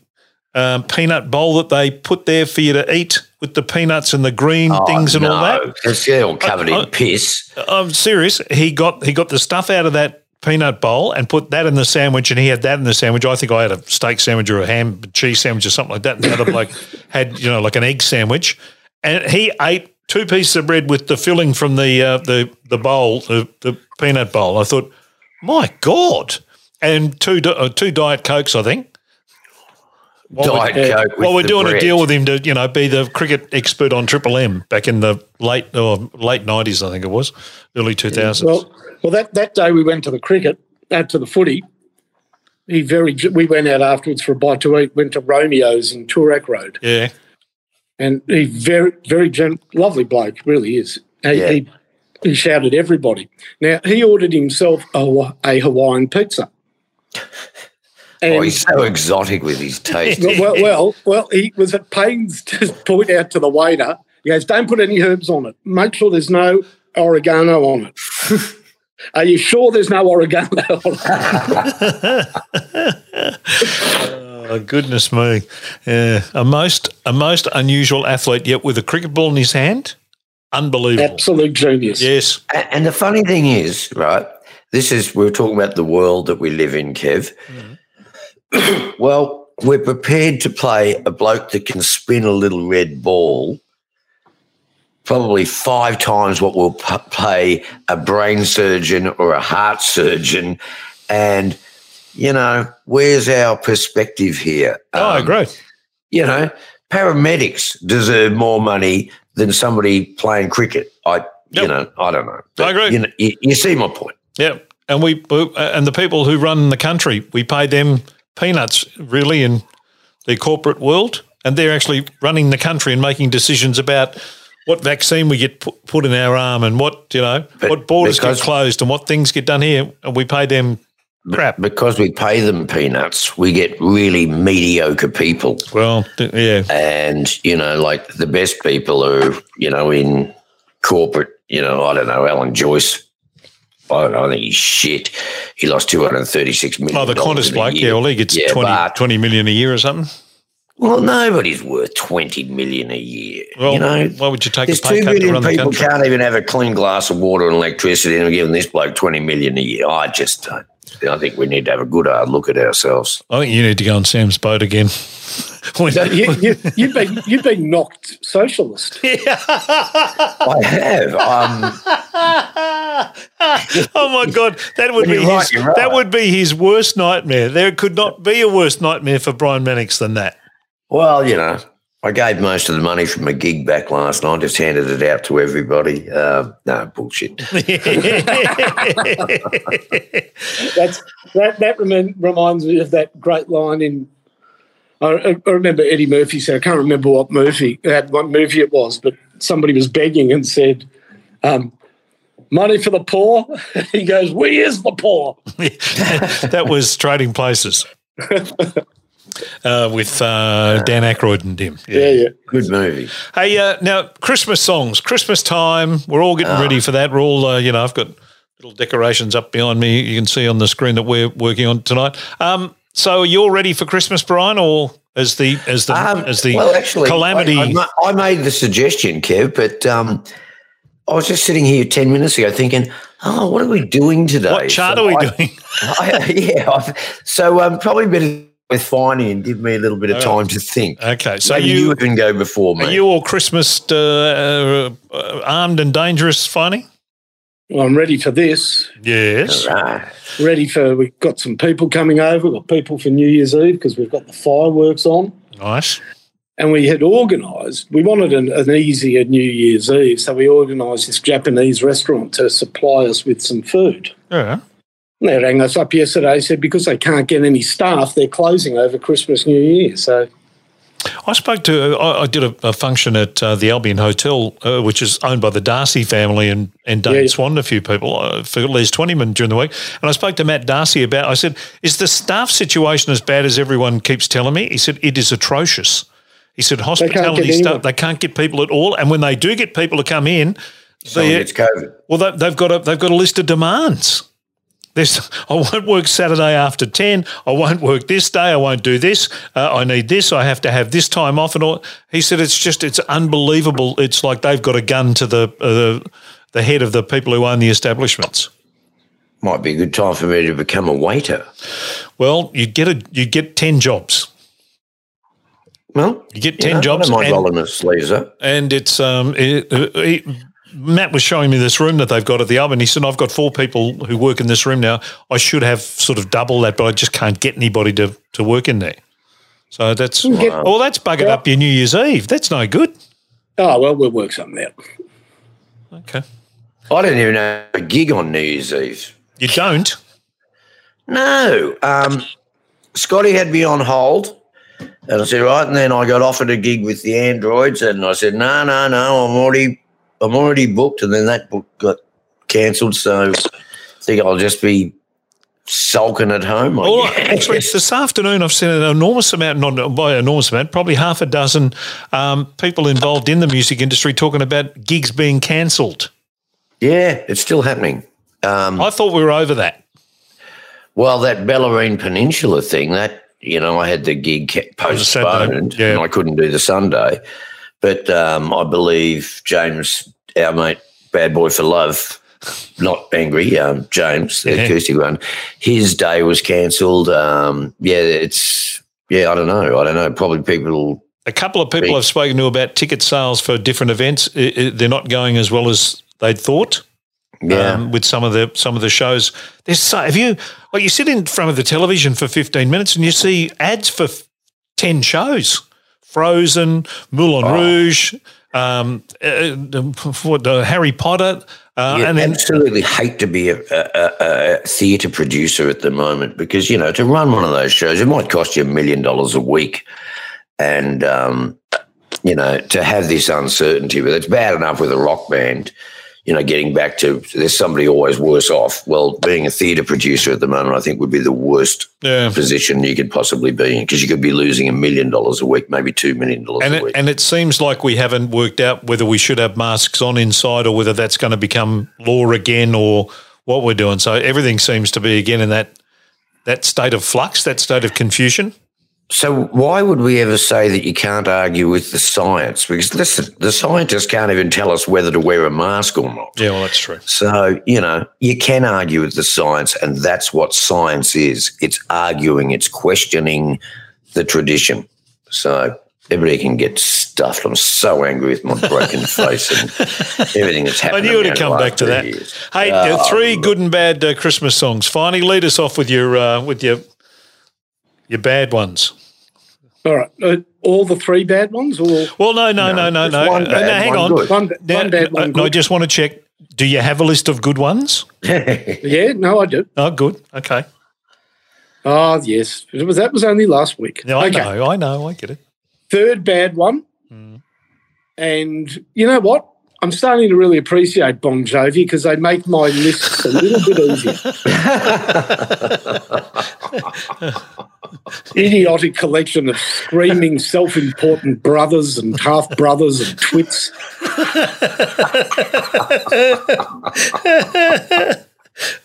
um, peanut bowl that they put there for you to eat with the peanuts and the green things and all that. Oh, No, It's all covered I- in piss. I'm serious. He got he got the stuff out of that peanut bowl and put that in the sandwich, and he had that in the sandwich. I think I had a steak sandwich or a ham cheese sandwich or something like that. And the other bloke *laughs* had you know like an egg sandwich, and he ate two pieces of bread with the filling from the uh, the the bowl, the, the peanut bowl. I thought, my God, and two uh, two diet cokes, I think. While we're- Coke. with well, we're the doing a deal with him to, you know, be the cricket expert on Triple M back in the late or late nineties, I think it was, early two thousands. Well, well, that, that day we went to the cricket, uh, to the footy. He very. We went out afterwards for a bite to eat. Went to Romeo's in Toorak Road, yeah, and he very, very gen- lovely bloke, really is. He, Yeah. he, he shouted everybody. Now he ordered himself a, a Hawaiian pizza. And Oh, he's so um, exotic with his taste. *laughs* well, well, well, he was at pains to point out to the waiter. He goes, "Don't put any herbs on it. Make sure there's no oregano on it." *laughs* Are you sure there's no oregano on it? *laughs* oh, goodness me, yeah, a most a most unusual athlete, yet with a cricket ball in his hand, unbelievable. Absolute genius. Yes, And the funny thing is, right, this is, we're talking about the world that we live in, Kev. Mm. *coughs* well, we're prepared to play a bloke that can spin a little red ball probably five times what we'll p- pay a brain surgeon or a heart surgeon. And, you know, where's our perspective here? oh, I Um, agree. you know, paramedics deserve more money than somebody playing cricket. I, you know, I don't know. I agree. You, know, you, you see my point. Yeah, and we uh, and the people who run the country, we pay them peanuts really in the corporate world, and they're actually running the country and making decisions about what vaccine we get put, in our arm and what you know But what borders get closed and what things get done here, and we pay them crap. Because we pay them peanuts, we get really mediocre people. Well, yeah, And, you know, like the best people are, you know, in corporate, you know, I don't know, Alan Joyce. I, I think he's shit. He lost 236 million. oh, the Qantas bloke, yeah, well, he gets Yeah, 20, but- 20 million a year or something. Well, nobody's worth 20 million a year. Well, you know, why would you take a There's pay two cut to run people can't even have a clean glass of water and electricity, and we're giving this bloke twenty million a year. I just don't. I think we need to have a good hard look at ourselves. I think you need to go on Sam's boat again. *laughs* When- You, you, you've been *laughs* you've been knocked socialist. I have. Um, oh my god, that would be right, his, right. that would be his worst nightmare. There could not be a worse nightmare for Brian Mannix than that. well, you know, I gave most of the money from a gig back last night. Just handed it out to everybody. Um, no bullshit. *laughs* That's that. That remin- reminds me of that great line in. I, I remember Eddie Murphy said. I can't remember what Murphy uh, what movie it was, but somebody was begging and said, um, "Money for the poor." *laughs* he goes, "We is the poor." *laughs* that was Trading Places uh, with uh, Dan Aykroyd and him. Yeah, yeah. Good movie. Hey, uh, now Christmas songs, Christmas time. We're all getting ready for that. We're all, uh, you know, I've got little decorations up behind me. You can see on the screen that we're working on tonight. Um, so, are you all ready for Christmas, Brian, or as the as the Um, as the well, actually, calamity? I, I I made the suggestion, Kev, but um, I was just sitting here ten minutes ago thinking, "Oh, what are we doing today?" what chart So are we I- doing? *laughs* I, yeah, I've, so um, probably better with Finey and give me a little bit of time to think. Okay, so Maybe you, you can go before me. are you all Christmas uh, uh, armed and dangerous, Finey? Well, I'm ready for this. Yes. Right. Ready for. We've got some people coming over. We've got people for New Year's Eve because we've got the fireworks on. Nice. and we had organised. We wanted an, an easier New Year's Eve, so we organised this Japanese restaurant to supply us with some food. Yeah. They rang us up yesterday. Said because they can't get any staff, they're closing over Christmas, New Year. So I spoke to, I, I did a, a function at uh, the Albion Hotel, uh, which is owned by the Darcy family and, and Dane Yeah. Swan, a few people, uh, for Les Twentyman during the week. And I spoke to Matt Darcy about, I said, is the staff situation as bad as everyone keeps telling me? He said, it is atrocious. He said, hospitality anyone. staff, they can't get people at all. And when they do get people to come in, Someone they, gets COVID. well, they, they've got a they've got a list of demands. There's, I won't work Saturday after ten. I won't work this day. I won't do this. Uh, I need this. I have to have this time off and all. He said it's just it's unbelievable. It's like they've got a gun to the uh, the, the head of the people who own the establishments. Might be a good time for me to become a waiter. Well, you get a you get ten jobs. Well, You get you ten know, jobs, I don't mind and- rolling the sleeves up. and it's um it, he- Matt was showing me this room that they've got at the oven. He said, "I've got four people who work in this room now. I should have sort of double that, but I just can't get anybody to to work in there." So that's Get- well, that's buggered Yeah. up your New Year's Eve. That's no good. oh well, we'll work something out. Okay, I don't even have a gig on New Year's Eve. you don't. No. Um, Scotty had me on hold. And I said, right. And then I got offered a gig with the androids. And I said, no, no, no, I'm already I'm already booked. And then that book got cancelled. So I think I'll just be sulking at home. I Well, guess. actually, this afternoon I've seen an enormous amount, not by enormous amount, probably half a dozen um, people involved in the music industry talking about gigs being cancelled. yeah, it's still happening. Um, I thought we were over that. Well, that Bellarine Peninsula thing, that, you know, I had the gig ca- the Saturday, postponed yeah. and I couldn't do the Sunday. But um, I believe James, our mate, Bad Boy for Love, not angry, um, James, the Yeah. acoustic one, his day was cancelled. Um, yeah, it's, yeah, I don't know. I don't know. Probably people, A couple of people. I've spoken to about ticket sales for different events. i- i- they're not going as well as they'd thought. yeah. Um, with some of the some of the shows, there's so, have you like you sit in front of the television for 15 minutes and you see ads for f- 10 shows, Frozen, Moulin Oh. Rouge, um, uh, uh, Harry Potter, uh, you and then absolutely hate to be a, a, a, a theatre producer at the moment because you know to run one of those shows it might cost you a million dollars a week, and um, you know to have this uncertainty. But it's bad enough with a rock band, you know, getting back to there's somebody always worse off. Well, being a theatre producer at the moment, I think would be the worst yeah. position you could possibly be in because you could be losing a million dollars a week, maybe two million dollars a it, week. and it seems like we haven't worked out whether we should have masks on inside or whether that's going to become law again or what we're doing. So everything seems to be again in that that state of flux, that state of confusion. So why would we ever say that you can't argue with the science? Because listen, the scientists can't even tell us whether to wear a mask or not. Yeah, well, that's true. So, you know, you can argue with the science, and that's what science is. It's arguing, it's questioning the tradition. So everybody can get stuffed. I'm so angry with my broken *laughs* face and everything that's happening. I knew it would come back to that. years. Hey, Oh, uh, three good and bad uh, Christmas songs. Finally, lead us off with your uh, with your your bad ones. All right, uh, all the three bad ones, or Well, no, no, no, no, just no. one Uh, bad, no, hang one on. good. one, Now, one bad, uh, one no, I just want to check. Do you have a list of good ones? *laughs* yeah, no, I do. Oh, good. Okay. Oh, yes, it was that was only last week. Yeah, I okay, know. I know. I get it. third bad one, Hmm. and you know what? I'm starting to really appreciate Bon Jovi because they make my lists a little bit easier. *laughs* *laughs* Idiotic collection of screaming, self-important brothers and half brothers and twits.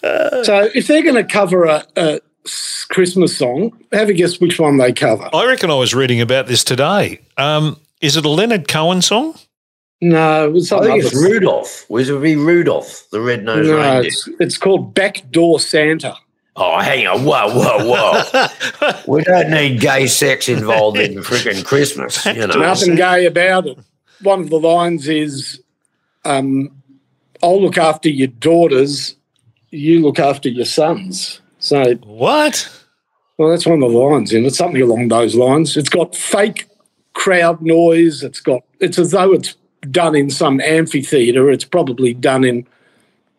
so, if they're going to cover a Christmas song, have a guess which one they cover. I reckon I was reading about this today. Um, is it a Leonard Cohen song? No, it was I some think it's Rudolph. Was it be Rudolph, the red-nosed No, reindeer? it's, it's called Backdoor Santa. Oh, hang on. Whoa, whoa, whoa. *laughs* we don't need gay sex involved in freaking Christmas. You know. Nothing gay about it. One of the lines is, um, I'll look after your daughters, you look after your sons. So, What? well, that's one of the lines and it's something along those lines. It's got fake crowd noise. It's got, it's as though it's done in some amphitheatre. It's probably done in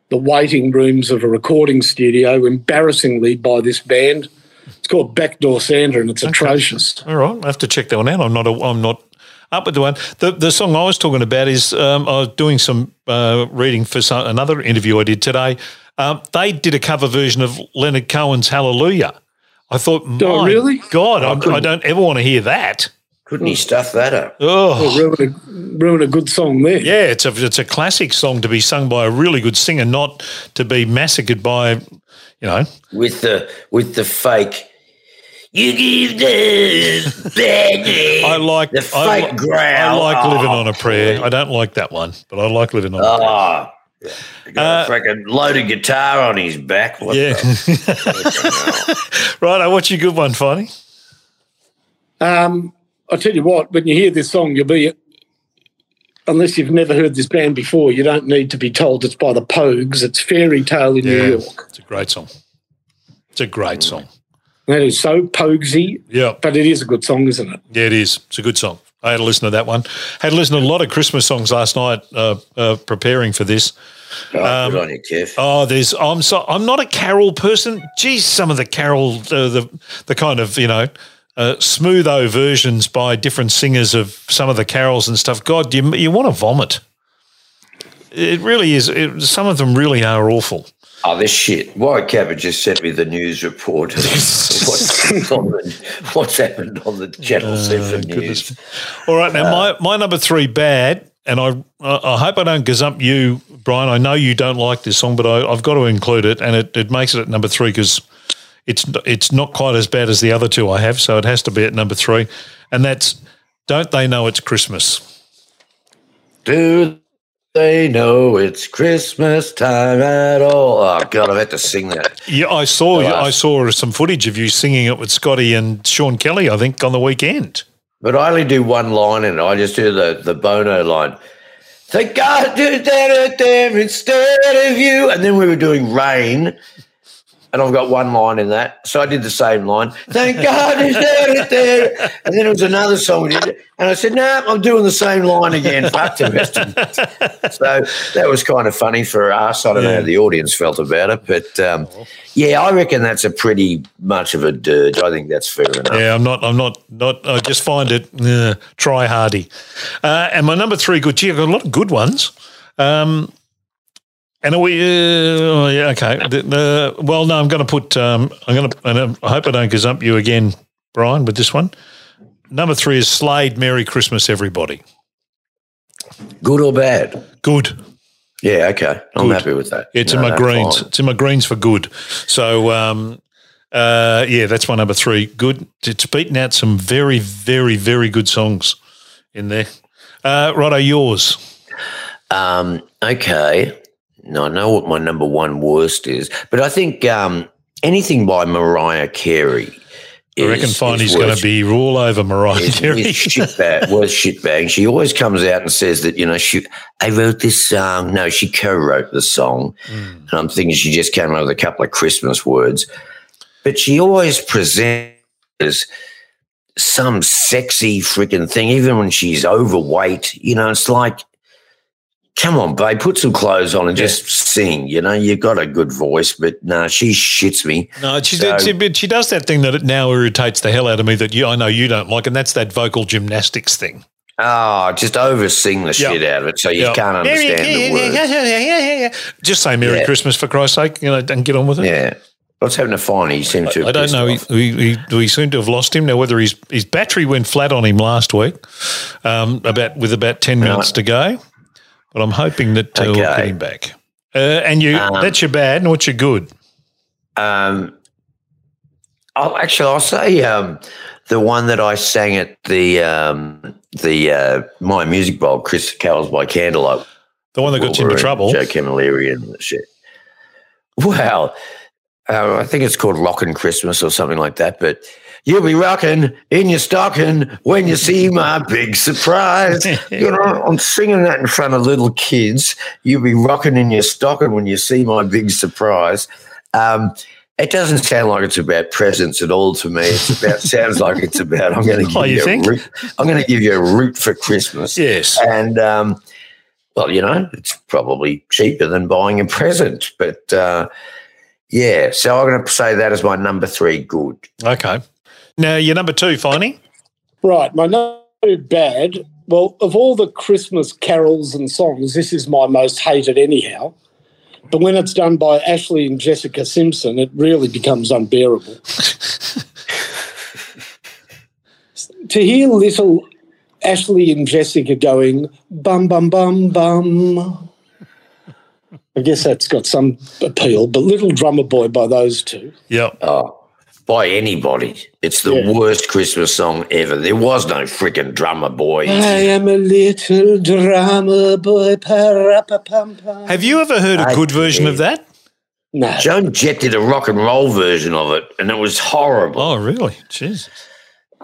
the waiting rooms of a recording studio, embarrassingly, by this band. It's called Backdoor Santa, and it's atrocious. All right, I have to check that one out. I'm not. A, I'm not up with the one. The the song I was talking about is um, I was doing some uh, reading for some, another interview I did today. Um, they did a cover version of Leonard Cohen's Hallelujah. I thought, my Oh, really? God, I, I don't ever want to hear that. Couldn't he hmm. stuff that up? Oh, Ruin a, ruin a good song there. yeah, it's a it's a classic song to be sung by a really good singer, not to be massacred by, you know. With the with the fake. You give the bad I like the I, fake li- growl. I like Oh, living on a oh, prayer. I don't like that one, but I like living on a ah. prayer. Oh, got a uh, freaking loaded guitar on his back. What Yeah. the- *laughs* right, uh, what's your good one, Finey? Um, I tell you what, when you hear this song, you'll be, unless you've never heard this band before, you don't need to be told it's by the Pogues. It's Fairy Tale in New York. It's a great song. It's a great song. That is so Poguesy, Yeah, but it is a good song, isn't it? yeah, it is. It's a good song. I had to listen to that one. I Had to listen to a lot of Christmas songs last night, uh, uh, preparing for this. Oh, good on you, Kev. Oh, there's. I'm so. I'm not a carol person. Geez, some of the carol, uh, the the kind of you know, uh, smootho versions by different singers of some of the carols and stuff. God, you you want to vomit. It really is. It, some of them really are awful. Oh, this shit. Cabot just sent me the news report. of what's, *laughs* on the, what's happened on the Channel 7 news. All right, now my, my number three bad, and I I hope I don't gazump you, Brian. I know you don't like this song, but I, I've got to include it, and it, it makes it at number three because it's it's not quite as bad as the other two I have, so it has to be at number three, and that's "Don't They Know It's Christmas." Do they know it's Christmas time at all? Oh, God, I've had to sing that. Yeah, I saw I saw some footage of you singing it with Scotty and Sean Kelly. I think on the weekend. But I only do one line and. I just do the, the Bono line. Thank God did that at them instead of you. And then we were doing rain. And I've got one line in that. So I did the same line. Thank God is that there. And then it was another song we did. And I said, no, nah, I'm doing the same line again. Fuck the rest of it. So that was kind of funny for us. I don't know how the audience felt about it. But um, yeah, I reckon that's a pretty much of a dirge. I think that's fair enough. Yeah, I'm not. I'm not. Not. I just find it uh, try hardy. Uh, and my number three, good. Gee, I've got a lot of good ones. Um, and are we? Uh, oh, yeah, okay. The, the, well, no, I'm going to put. Um, I'm going to. And I hope I don't gazump you again, Brian, with this one. Number three is Slade. Merry Christmas, everybody. Good or bad? Good. Yeah, okay. I'm Good. happy with that. It's No, in my no, greens. fine. It's in my greens for good. So, um, uh, yeah, that's my number three. Good. It's beaten out some very, very, very good songs in there. Uh, Righto, yours. Um, okay. No, I know what my number one worst is, but I think um, anything by Mariah Carey. I reckon Finey's going to be all over Mariah is, Carey. is shitbag, was shitbag. She always comes out and says that, you know, she, I wrote this song. No, she co-wrote the song. And I'm thinking she just came up with a couple of Christmas words. But she always presents as some sexy freaking thing, even when she's overweight. You know, it's like, come on, babe, put some clothes on and just sing. You know, you've got a good voice, but no, she shits me. No, she, So- she, but she does that thing that it now irritates the hell out of me that you, I know you don't like, and that's that vocal gymnastics thing. Oh, just over sing the Yeah. shit out of it so you Yeah. can't understand the words. Just say Merry Yeah. Christmas for Christ's sake, you know, and get on with it. Yeah. What's happened to Fine? He seemed to. I don't know. We, we, we seem to have lost him now. Whether his his battery went flat on him last week, um, about with about ten minutes to go, but I'm hoping that uh, we'll get him back. Uh, and you, Um, that's your bad, and what's your good? Um, I'll actually I'll say um, the one that I sang at the um, the uh, Myer Music Bowl, Chris Carols by Candlelight. The one that got you into trouble. Joe Camilleri and shit. Well, uh, I think it's called Rockin' Christmas or something like that. But you'll be rocking in your stocking when you see my big surprise. *laughs* you know, I'm singing that in front of little kids. You'll be rocking in your stocking when you see my big surprise. Um, it doesn't sound like it's about presents at all to me. It's about *laughs* sounds like it's about I'm going to give Oh, you you, think? a root. I'm going to give you a root for Christmas. Yes. And um, well, you know, it's probably cheaper than buying a present. But uh, yeah, so I'm going to say that as my number three good. Okay. Now, your number two, Finey. Right, my number two bad. Well, of all the Christmas carols and songs, this is my most hated anyhow. But when it's done by Ashlee and Jessica Simpson, it really becomes unbearable. *laughs* to hear little Ashlee and Jessica going bum bum bum bum. I guess that's got some appeal, but Little Drummer Boy by those two. Yep. Oh, by anybody. It's the Yeah. worst Christmas song ever. There was no freaking drummer boy. I am a little drummer boy. Have you ever heard a I good version of that? No. Joan Jett did a rock and roll version of it, and it was horrible. Oh, really? Jesus.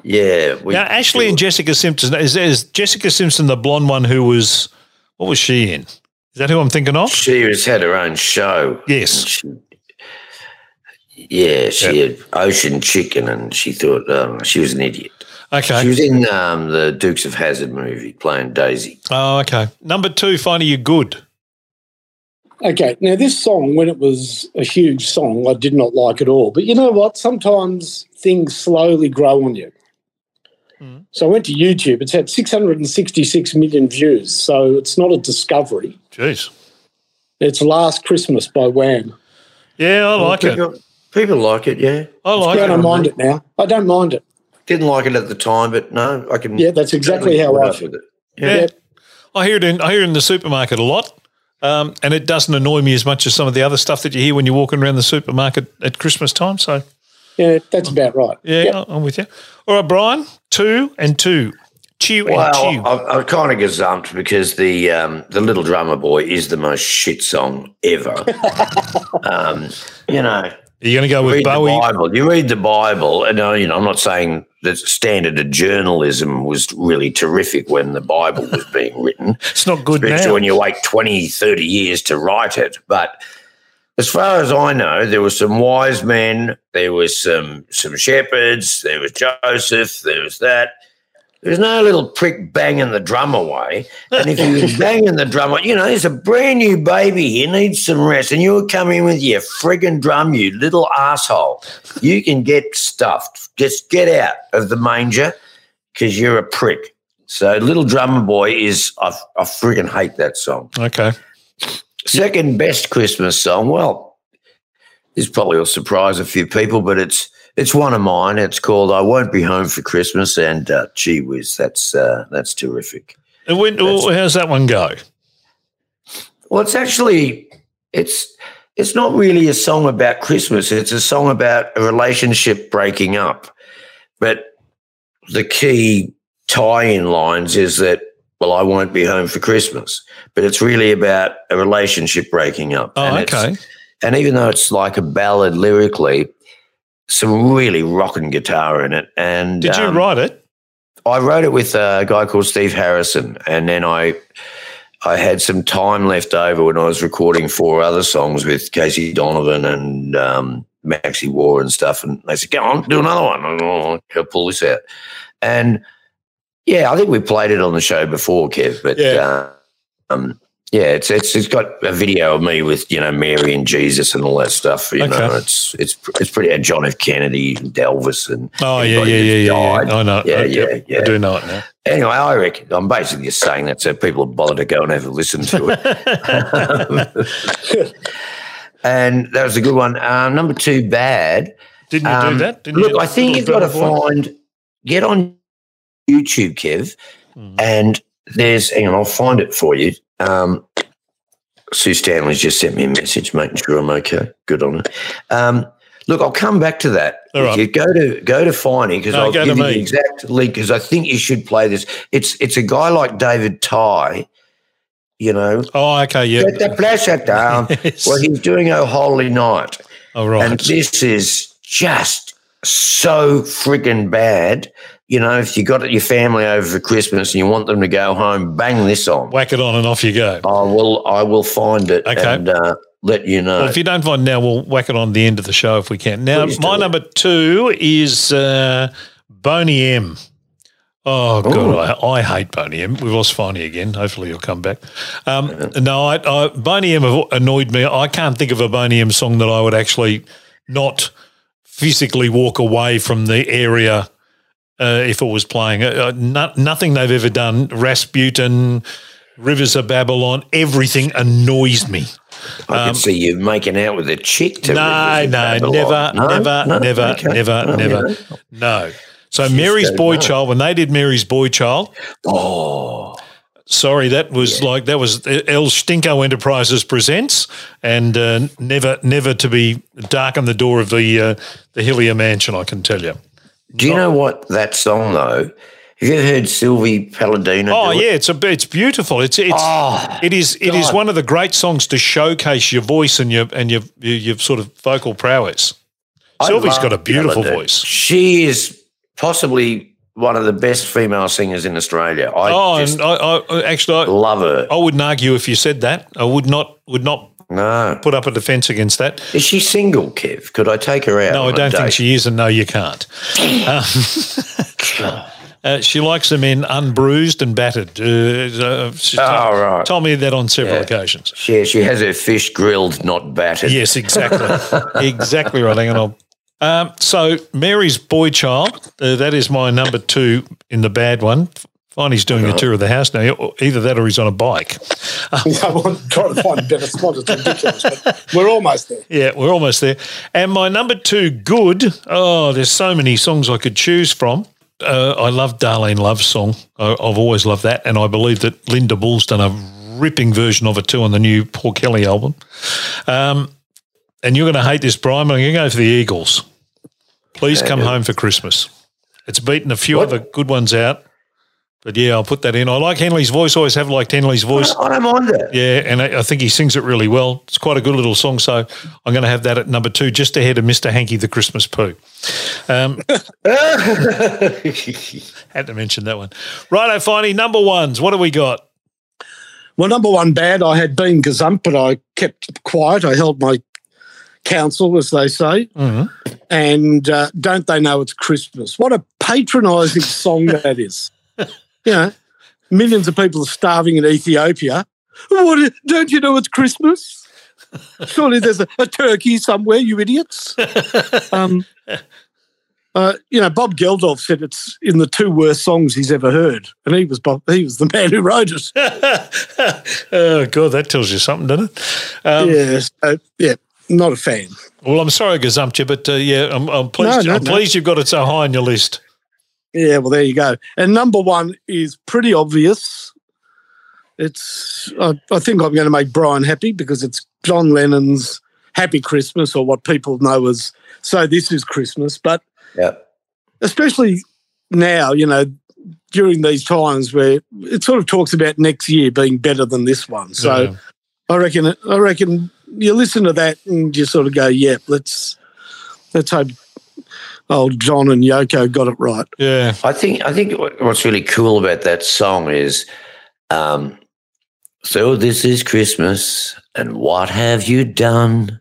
Yeah. we- Now, Ashlee and Jessica Simpson, is, is Jessica Simpson the blonde one who was, what was she in? Is that who I'm thinking of? She has had her own show. Yes. She- yeah, she had Ocean Chicken, and she thought um, she was an idiot. Okay, She was in um, the Dukes of Hazzard movie playing Daisy. Oh, okay. Number two, Finey, you good. Okay, now this song, when it was a huge song, I did not like at all. But you know what? Sometimes things slowly grow on you. Mm. So I went to YouTube. It's had 666 million views. So it's not a discovery. Jeez. It's Last Christmas by Wham. Yeah, I like it. People, People like it, yeah. I like I it. don't mind it now. I don't mind it. Didn't like it at the time, but no, I can. Yeah, that's exactly how I up feel. it. Yeah. Yeah. I hear it in I hear it in the supermarket a lot. Um, and it doesn't annoy me as much as some of the other stuff that you hear when you're walking around the supermarket at Christmas time. So Yeah, that's about right. yeah, Yep. I'm with you. All right, Brian, two and two. Chew and Well, chew. I, I kind of gazumped because the um, the Little Drummer Boy is the most shit song ever. *laughs* um, you know, Are you going to go with Bowie? the Bible. You read the Bible, and uh, you know, I'm not saying that standard of journalism was really terrific when the Bible was being written, *laughs* It's not good especially now. when you wait 20, 30 years to write it. But as far as I know, there were some wise men, there was some some shepherds, there was Joseph, there was that. There's no little prick banging the drum away. And if he was *laughs* banging the drum, you know, there's a brand new baby here, needs some rest, and you would come in with your frigging drum, you little asshole. You can get stuffed. Just get out of the manger because you're a prick. So, Little Drummer Boy is, I, I friggin' hate that song. Okay. Second best Christmas song. Well, this probably will surprise a few people, but it's it's one of mine. It's called "I Won't Be Home for Christmas," and uh, gee whiz, that's uh, that's terrific. And when, oh, how's that one go? Well, it's actually it's it's not really a song about Christmas. It's a song about a relationship breaking up, but the key tie-in lines is that well, I won't be home for Christmas, but it's really about a relationship breaking up. Oh, And okay. And even though it's like a ballad lyrically, some really rocking guitar in it. And Did you um, write it? I wrote it with a guy called Steve Harrison, and then I I had some time left over when I was recording four other songs with Casey Donovan and um, Maxie War and stuff. And they said, "Go on, do another one. I'll I'll pull this out." And yeah, I think we played it on the show before, Kev. But Yeah. uh, um, yeah, it's it's it's got a video of me with you know Mary and Jesus and all that stuff. You know, it's it's it's pretty. And John F. Kennedy and Elvis and Oh, yeah, yeah, yeah, yeah. I know. Yeah, I, yeah, yeah. I do know it now. Anyway, I reckon I'm basically just saying that so people bother to go and have a listen to it. *laughs* and that was a good one. Uh, number two, bad. Didn't you Um, do that? Didn't look, I think you've got to find get on YouTube, Kev, Mhm. and there's hang on, I'll find it for you. Um, Sue Stanley's just sent me a message, making sure I'm okay. Good on her. Um, look, I'll come back to that. All If you go to go to Finey because No, I'll give you the exact link because I think you should play this. It's it's a guy like David Ty, you know. Oh, okay. Yeah. Get the pleasure down. *laughs* Yes. Well, he's doing a Holy Night." oh, right. And this is just so friggin' bad. You know, if you got your family over for Christmas and you want them to go home, bang this on. Whack it on and off you go. I will. I will find it Okay. and uh, let you know. Well, if you don't find now, we'll whack it on the end of the show if we can. Now, Please my number two is uh, Boney M. Oh god, I, I hate Boney M. We've lost Finey again. Hopefully he'll come back. Um, no, I, I, Boney M annoyed me. I can't think of a Boney M song that I would actually not physically walk away from the area uh, if it was playing. Uh, uh, no, nothing they've ever done, Rasputin, Rivers of Babylon, everything annoys me. I could see you making out with a chick. To No, no, never, No? never, No? never, Okay. never, Oh, never, yeah. no. So Mary's Boy. Child, when they did Mary's Boy Child, Oh, sorry, that was like that was El Stinko Enterprises presents, and uh, never, never to be darken the door of the uh, the Hillier Mansion. I can tell you. Do you know what that song though? Have you ever heard Sylvie Paladino? Oh do it? yeah, it's a it's beautiful. It's it's Oh, it is it is one of the great songs to showcase your voice and your and your your, your sort of vocal prowess. I Sylvie's got a beautiful voice. She is possibly one of the best female singers in Australia. I Oh, just and I, I actually I, love her. I wouldn't argue if you said that. I would not would not No, put up a defence against that. is she single, Kev? Could I take her out? No, I don't think she is, and no, you can't. Um, *laughs* uh, she likes the men unbruised and battered. Uh, uh, she Oh, told, right. told me that on several Yeah. occasions. She, she has her fish grilled, not battered. Yes, exactly, *laughs* exactly right. Hang on. Um, so Mary's boy child, uh, that is my number two in the bad one. Finey's doing a tour of the house now. Either that or he's on a bike. *laughs* I'm trying to find a better spot. It's ridiculous, but we're almost there. Yeah, we're almost there. And my number two, good. Oh, there's so many songs I could choose from. Uh, I love Darlene Love's song. I, I've always loved that, and I believe that Linda Bull's done a ripping version of it too on the new Paul Kelly album. Um, and you're going to hate this, Brian, but I'm going to go for the Eagles. Please come home for Christmas. It's beaten a few other good ones out, but yeah, I'll put that in. I like Henley's voice. Always have liked Henley's voice. I don't mind that. Yeah, and I, I think he sings it really well. It's quite a good little song. So I'm going to have that at number two, just ahead of Mr. Hankey the Christmas Poo. Um, *laughs* had to mention that one. Righto, Finey, number ones. What do we got? Well, number one bad, I had been gazumped, but I kept quiet. I held my counsel, as they say. Mhm. And uh, don't they know it's Christmas? What a patronising song that is. *laughs* You know, millions of people are starving in Ethiopia. What, don't you know it's Christmas? Surely there's a, a turkey somewhere, you idiots. Um, *laughs* uh, you know, Bob Geldof said it's in the two worst songs he's ever heard, and he was Bob, he was the man who wrote it. *laughs* oh, God, that tells you something, doesn't it? Um, yeah, so, yeah, not a fan. Well, I'm sorry you, but uh, yeah, I'm, I'm pleased. No, no, I'm no. pleased you've got it so high on your list. Yeah, well, there you go. And number one is pretty obvious. It's, I, I think I'm going to make Brian happy because it's John Lennon's Happy Christmas, or what people know as So This Is Christmas. But Yeah. especially now, you know, during these times where it sort of talks about next year being better than this one. So Yeah. I reckon, I reckon you listen to that and you sort of go, yeah, let's, let's hope old John and Yoko got it right. Yeah. I think I think what's really cool about that song is, um, so this is Christmas, and what have you done?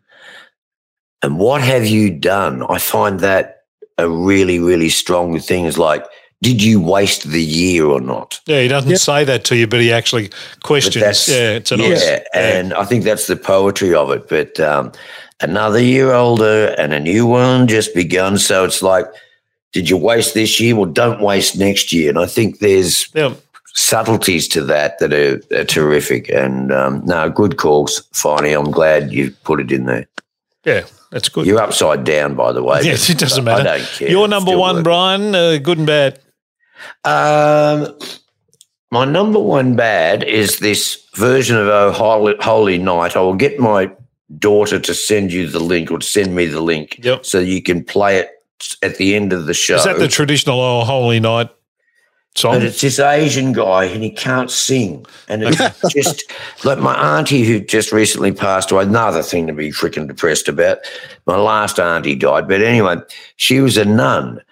And what have you done? I find that a really really strong thing. Is like, did you waste the year or not? Yeah, he doesn't Yep. say that to you, but he actually questions. that's- Yeah, it's a yeah, nice. and I think that's the poetry of it. But um, another year older and a new one just begun. So it's like, did you waste this year? Well, don't waste next year. And I think there's yeah. subtleties to that that are, are terrific. And um, no, good calls, Finey. I'm glad you put it in there. Yeah, that's good. You're upside down, by the way. Yes, it doesn't matter. I matter. don't care. Your It's number still one, working. Brian, uh, good and bad. Um, my number one bad is this version of Oh Holy, Holy Night. I will get my daughter to send you the link or to send me the link Yep. so you can play it at the end of the show. Is that the traditional oh, Holy Night song? But it's this Asian guy and he can't sing. And it's *laughs* just like my auntie who just recently passed away, another thing to be freaking depressed about. My last auntie died. But anyway, she was a nun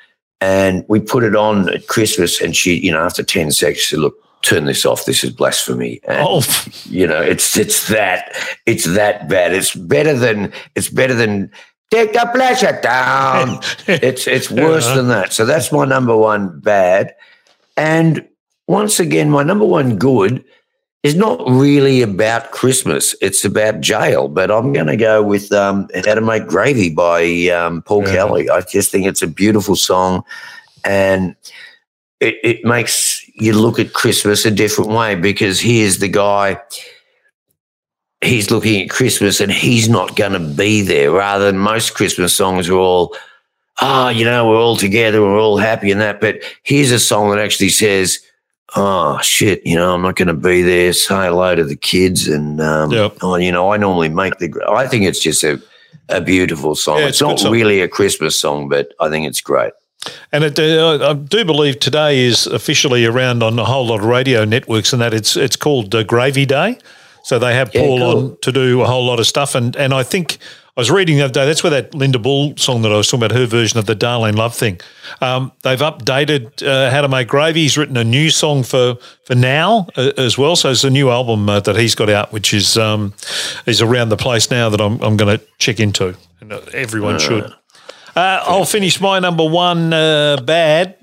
and we put it on at Christmas and she, you know, after 10 seconds, she said, look, turn this off. This is blasphemy. And, oh, you know, it's, it's that, it's that bad. It's better than, it's better than take the pleasure down. *laughs* it's, it's worse Yeah. than that. So that's my number one bad. And once again, my number one good is not really about Christmas. It's about jail. But I'm going to go with um, How to Make Gravy by um, Paul Yeah. Kelly. I just think it's a beautiful song. And it, it makes you look at Christmas a different way because here's the guy. He's looking at Christmas and he's not going to be there. Rather than most Christmas songs are all, oh, you know, we're all together, we're all happy and that. But here's a song that actually says, oh shit, you know, I'm not going to be there. Say hello to the kids, and um, Yep. oh, you know, I normally make the. I think it's just a a beautiful song. Yeah, it's it's not song. really a Christmas song, but I think it's great. And it, uh, I do believe today is officially around on a whole lot of radio networks, and that it's it's called uh, Gravy Day. So they have Yeah, Paul cool. on to do a whole lot of stuff, and and I think I was reading the other day. That's where that Linda Bull song that I was talking about, her version of the Darlene Love thing. Um, they've updated uh, how to make gravy. He's written a new song for for now uh, as well. So it's a new album uh, that he's got out, which is um, is around the place now that I'm I'm going to check into, and uh, everyone should. Uh, I'll finish my number one uh, bad.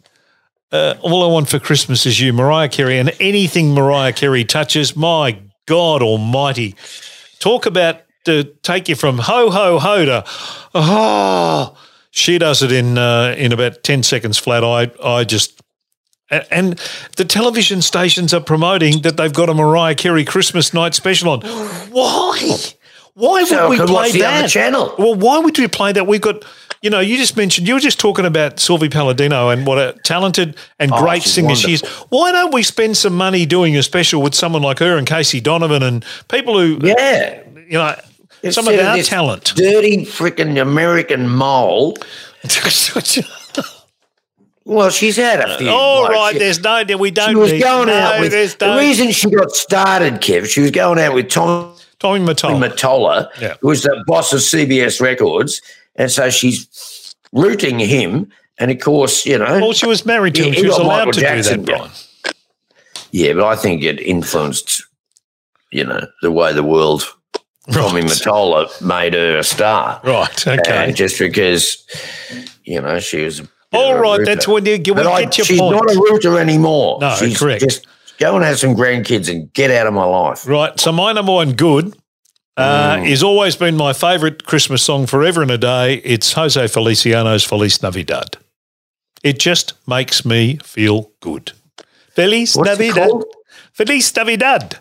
Uh, all I want for Christmas is you, Mariah Carey, and anything Mariah Carey touches, my God Almighty, talk about to take you from ho ho ho to oh. She does it in uh, in about ten seconds flat. I I just and the television stations are promoting that they've got a Mariah Carey Christmas night special on. Why? Why would So we play that? channel. Well, why would we play that? We've got, you know, you just mentioned you were just talking about Sylvie Paladino and what a talented and Oh, great singer she is. Why don't we spend some money doing a special with someone like her and Casey Donovan and people who, Yeah. you know, some Instead of our talent? Dirty freaking American mole. *laughs* Well, she's had a uh, few. All blokes. right, She- there's no, we don't She was need, going no, out with there's the reason she got started, Kev. She was going out with Tom Tommy Mottola. Matola, Yeah. who was the boss of CBS Records, and so she's rooting him. And of course, you know, well, she was married to him. He- She he was allowed Michael to Jackson, do that. Brian. yeah, but I think it influenced, you know, the way the world. Tommy Right. Mottola made her a star. Right, okay. Just because, you know, she was. All right, that's when you get, we I, get your she's point. not a rooter anymore. No, she's correct. Just go and have some grandkids and get out of my life. Right. So my number one good uh, Mm. is always been my favourite Christmas song forever and a day. It's Jose Feliciano's Feliz Navidad. It just makes me feel good. Feliz What's Navidad. Feliz Navidad.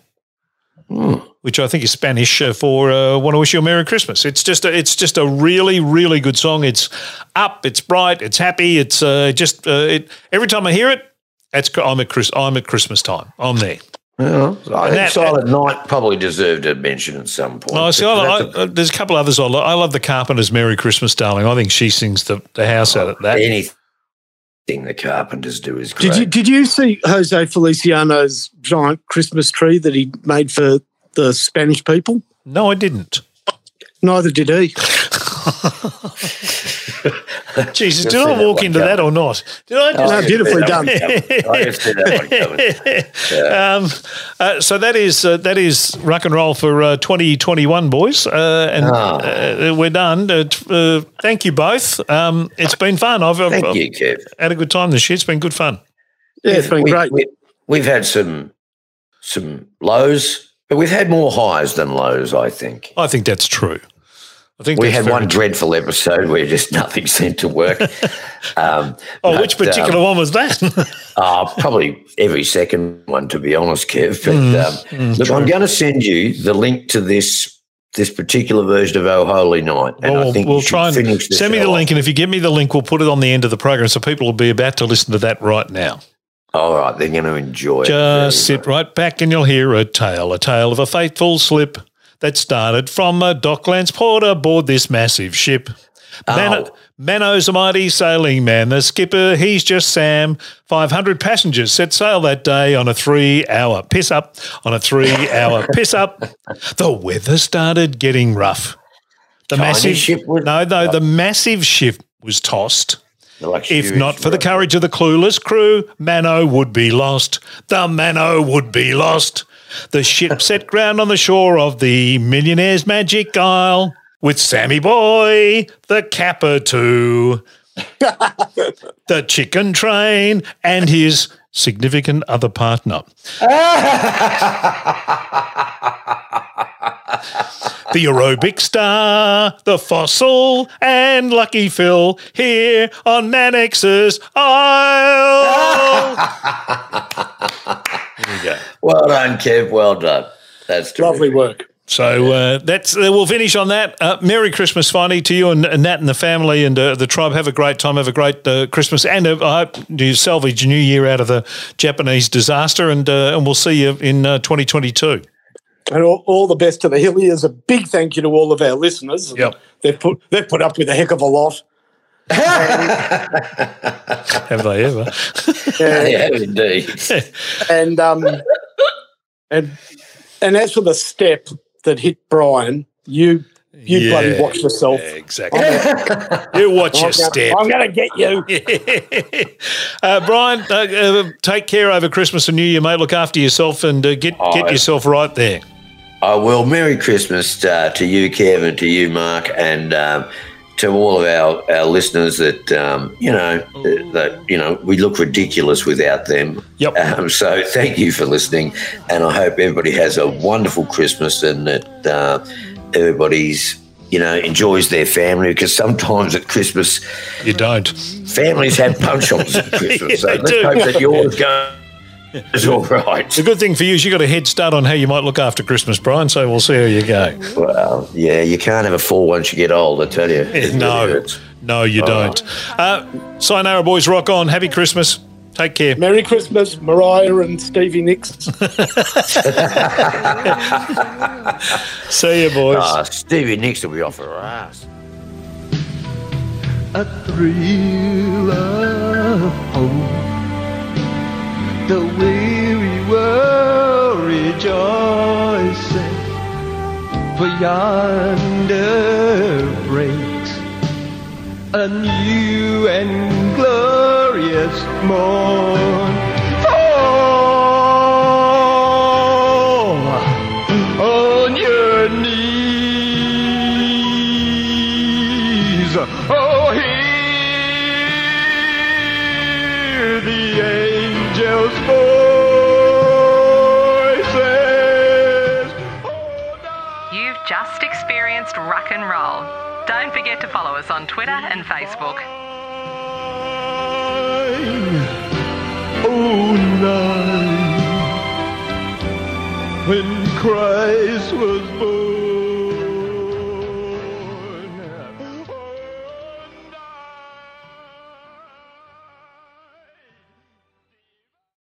Hmm. Which I think is Spanish uh, for uh, "Want to Wish You a Merry Christmas." It's just a, it's just a really really good song. It's up, it's bright, it's happy. It's uh, just uh, it. Every time I hear it, it's I'm at Chris. I'm at Christmas time. I'm there. Well, I think that- Silent Night probably deserved a mention at some point. Oh, see, I, But I, that's a- uh, there's a couple others I love. I love the Carpenters' "Merry Christmas, Darling." I think she sings the, the house out of that. anything the Carpenters do is great. Did you did you see Jose Feliciano's giant Christmas tree that he made for the Spanish people? No, I didn't. Neither did he. *laughs* Jesus, did I walk into coming. that or not? Did I Oh, just? No, beautifully see done. one coming. I can see that one coming. *laughs* um, uh, so that is uh, that is rock and roll for uh, 2021, boys, uh, and uh, we're done. Uh, uh, thank you both. Um, it's been fun. I've, I've, Thank I've you, Kev. had a good time this year. It's been good fun. Yeah, it's been we, great. We, we've had some some lows, but we've had more highs than lows. I think I think that's true. I think we had one true. dreadful episode where just *laughs* nothing seemed to work. *laughs* um, Oh, but, which particular um, one was that? *laughs* Uh, probably every second one, to be honest, Kev. But Mm, um, look, I'm going to send you the link to this this particular version of Oh Holy Night, and Well, I think we'll try and send me the link, and if you give me the link, we'll put it on the end of the program, so people will be about to listen to that right now. All right, they're going to enjoy it. Just sit right back, and you'll hear a tale, a tale of a fateful slip that started from a Docklands port aboard this massive ship. Oh. Man- Oh. Mano's a mighty sailing man. The skipper, he's just Sam. 500 passengers set sail that day on a three hour piss up. On a three hour *laughs* piss up. The weather started getting rough. The massive ship was- no, no, the massive ship was tossed. If not for the courage of the clueless crew, Mano would be lost. The Mano would be lost. The ship *laughs* set ground on the shore of the millionaire's magic isle with Sammy Boy, the Capper too, *laughs* the chicken train, and his significant other partner. *laughs* *laughs* the aerobic star, the fossil, and Lucky Phil here on Mannix's Isle. there you go. Well done, Kev. Well done. That's terrific. Lovely work. So uh, that's uh, we'll finish on that. Uh, Merry Christmas, finally, to you and, and Nat and the family and uh, the tribe. Have a great time. Have a great uh, Christmas, and uh, I hope you salvage New Year out of the Japanese disaster. And uh, and we'll see you in uh, 2022. And all, all the best to the Hilliers. A big thank you to all of our listeners. Yep. They've put they've put up with a heck of a lot. *laughs* Have they ever? yeah, indeed. *laughs* And um and and as for the step that hit Brian, you you Yeah, bloody watch yourself. Yeah, exactly. you *laughs* watch your step. I'm going to get you. uh, Brian, uh, uh, take care over Christmas and New Year, mate. Look after yourself and uh, get Oh, get yourself right there. Oh, well, Merry Christmas uh, to you, Kevin, to you, Mark, and um, to all of our, our listeners that, um, you know, that, that, you know, we look ridiculous without them. Yep. Um, so thank you for listening. And I hope everybody has a wonderful Christmas and that uh, everybody's, you know, enjoys their family because sometimes at Christmas, You don't. families have *laughs* punch-ons at Christmas. so they let's do. hope that yours goes all right. The good thing for you is you got a head start on how you might look after Christmas, Brian. So we'll see how you go. Well, yeah, you can't have a fall once you get old, I tell you. It No, no, you don't. Uh, Sayonara, boys. Rock on. Happy Christmas. Take care. Merry Christmas, Mariah and Stevie Nicks. *laughs* See you, boys. Ah, Stevie Nicks will be off her ass. a thrill of hope. The weary world rejoices, for yonder breaks a new and glorious morn. To follow us on Twitter and Facebook. Oh, night when Christ was born.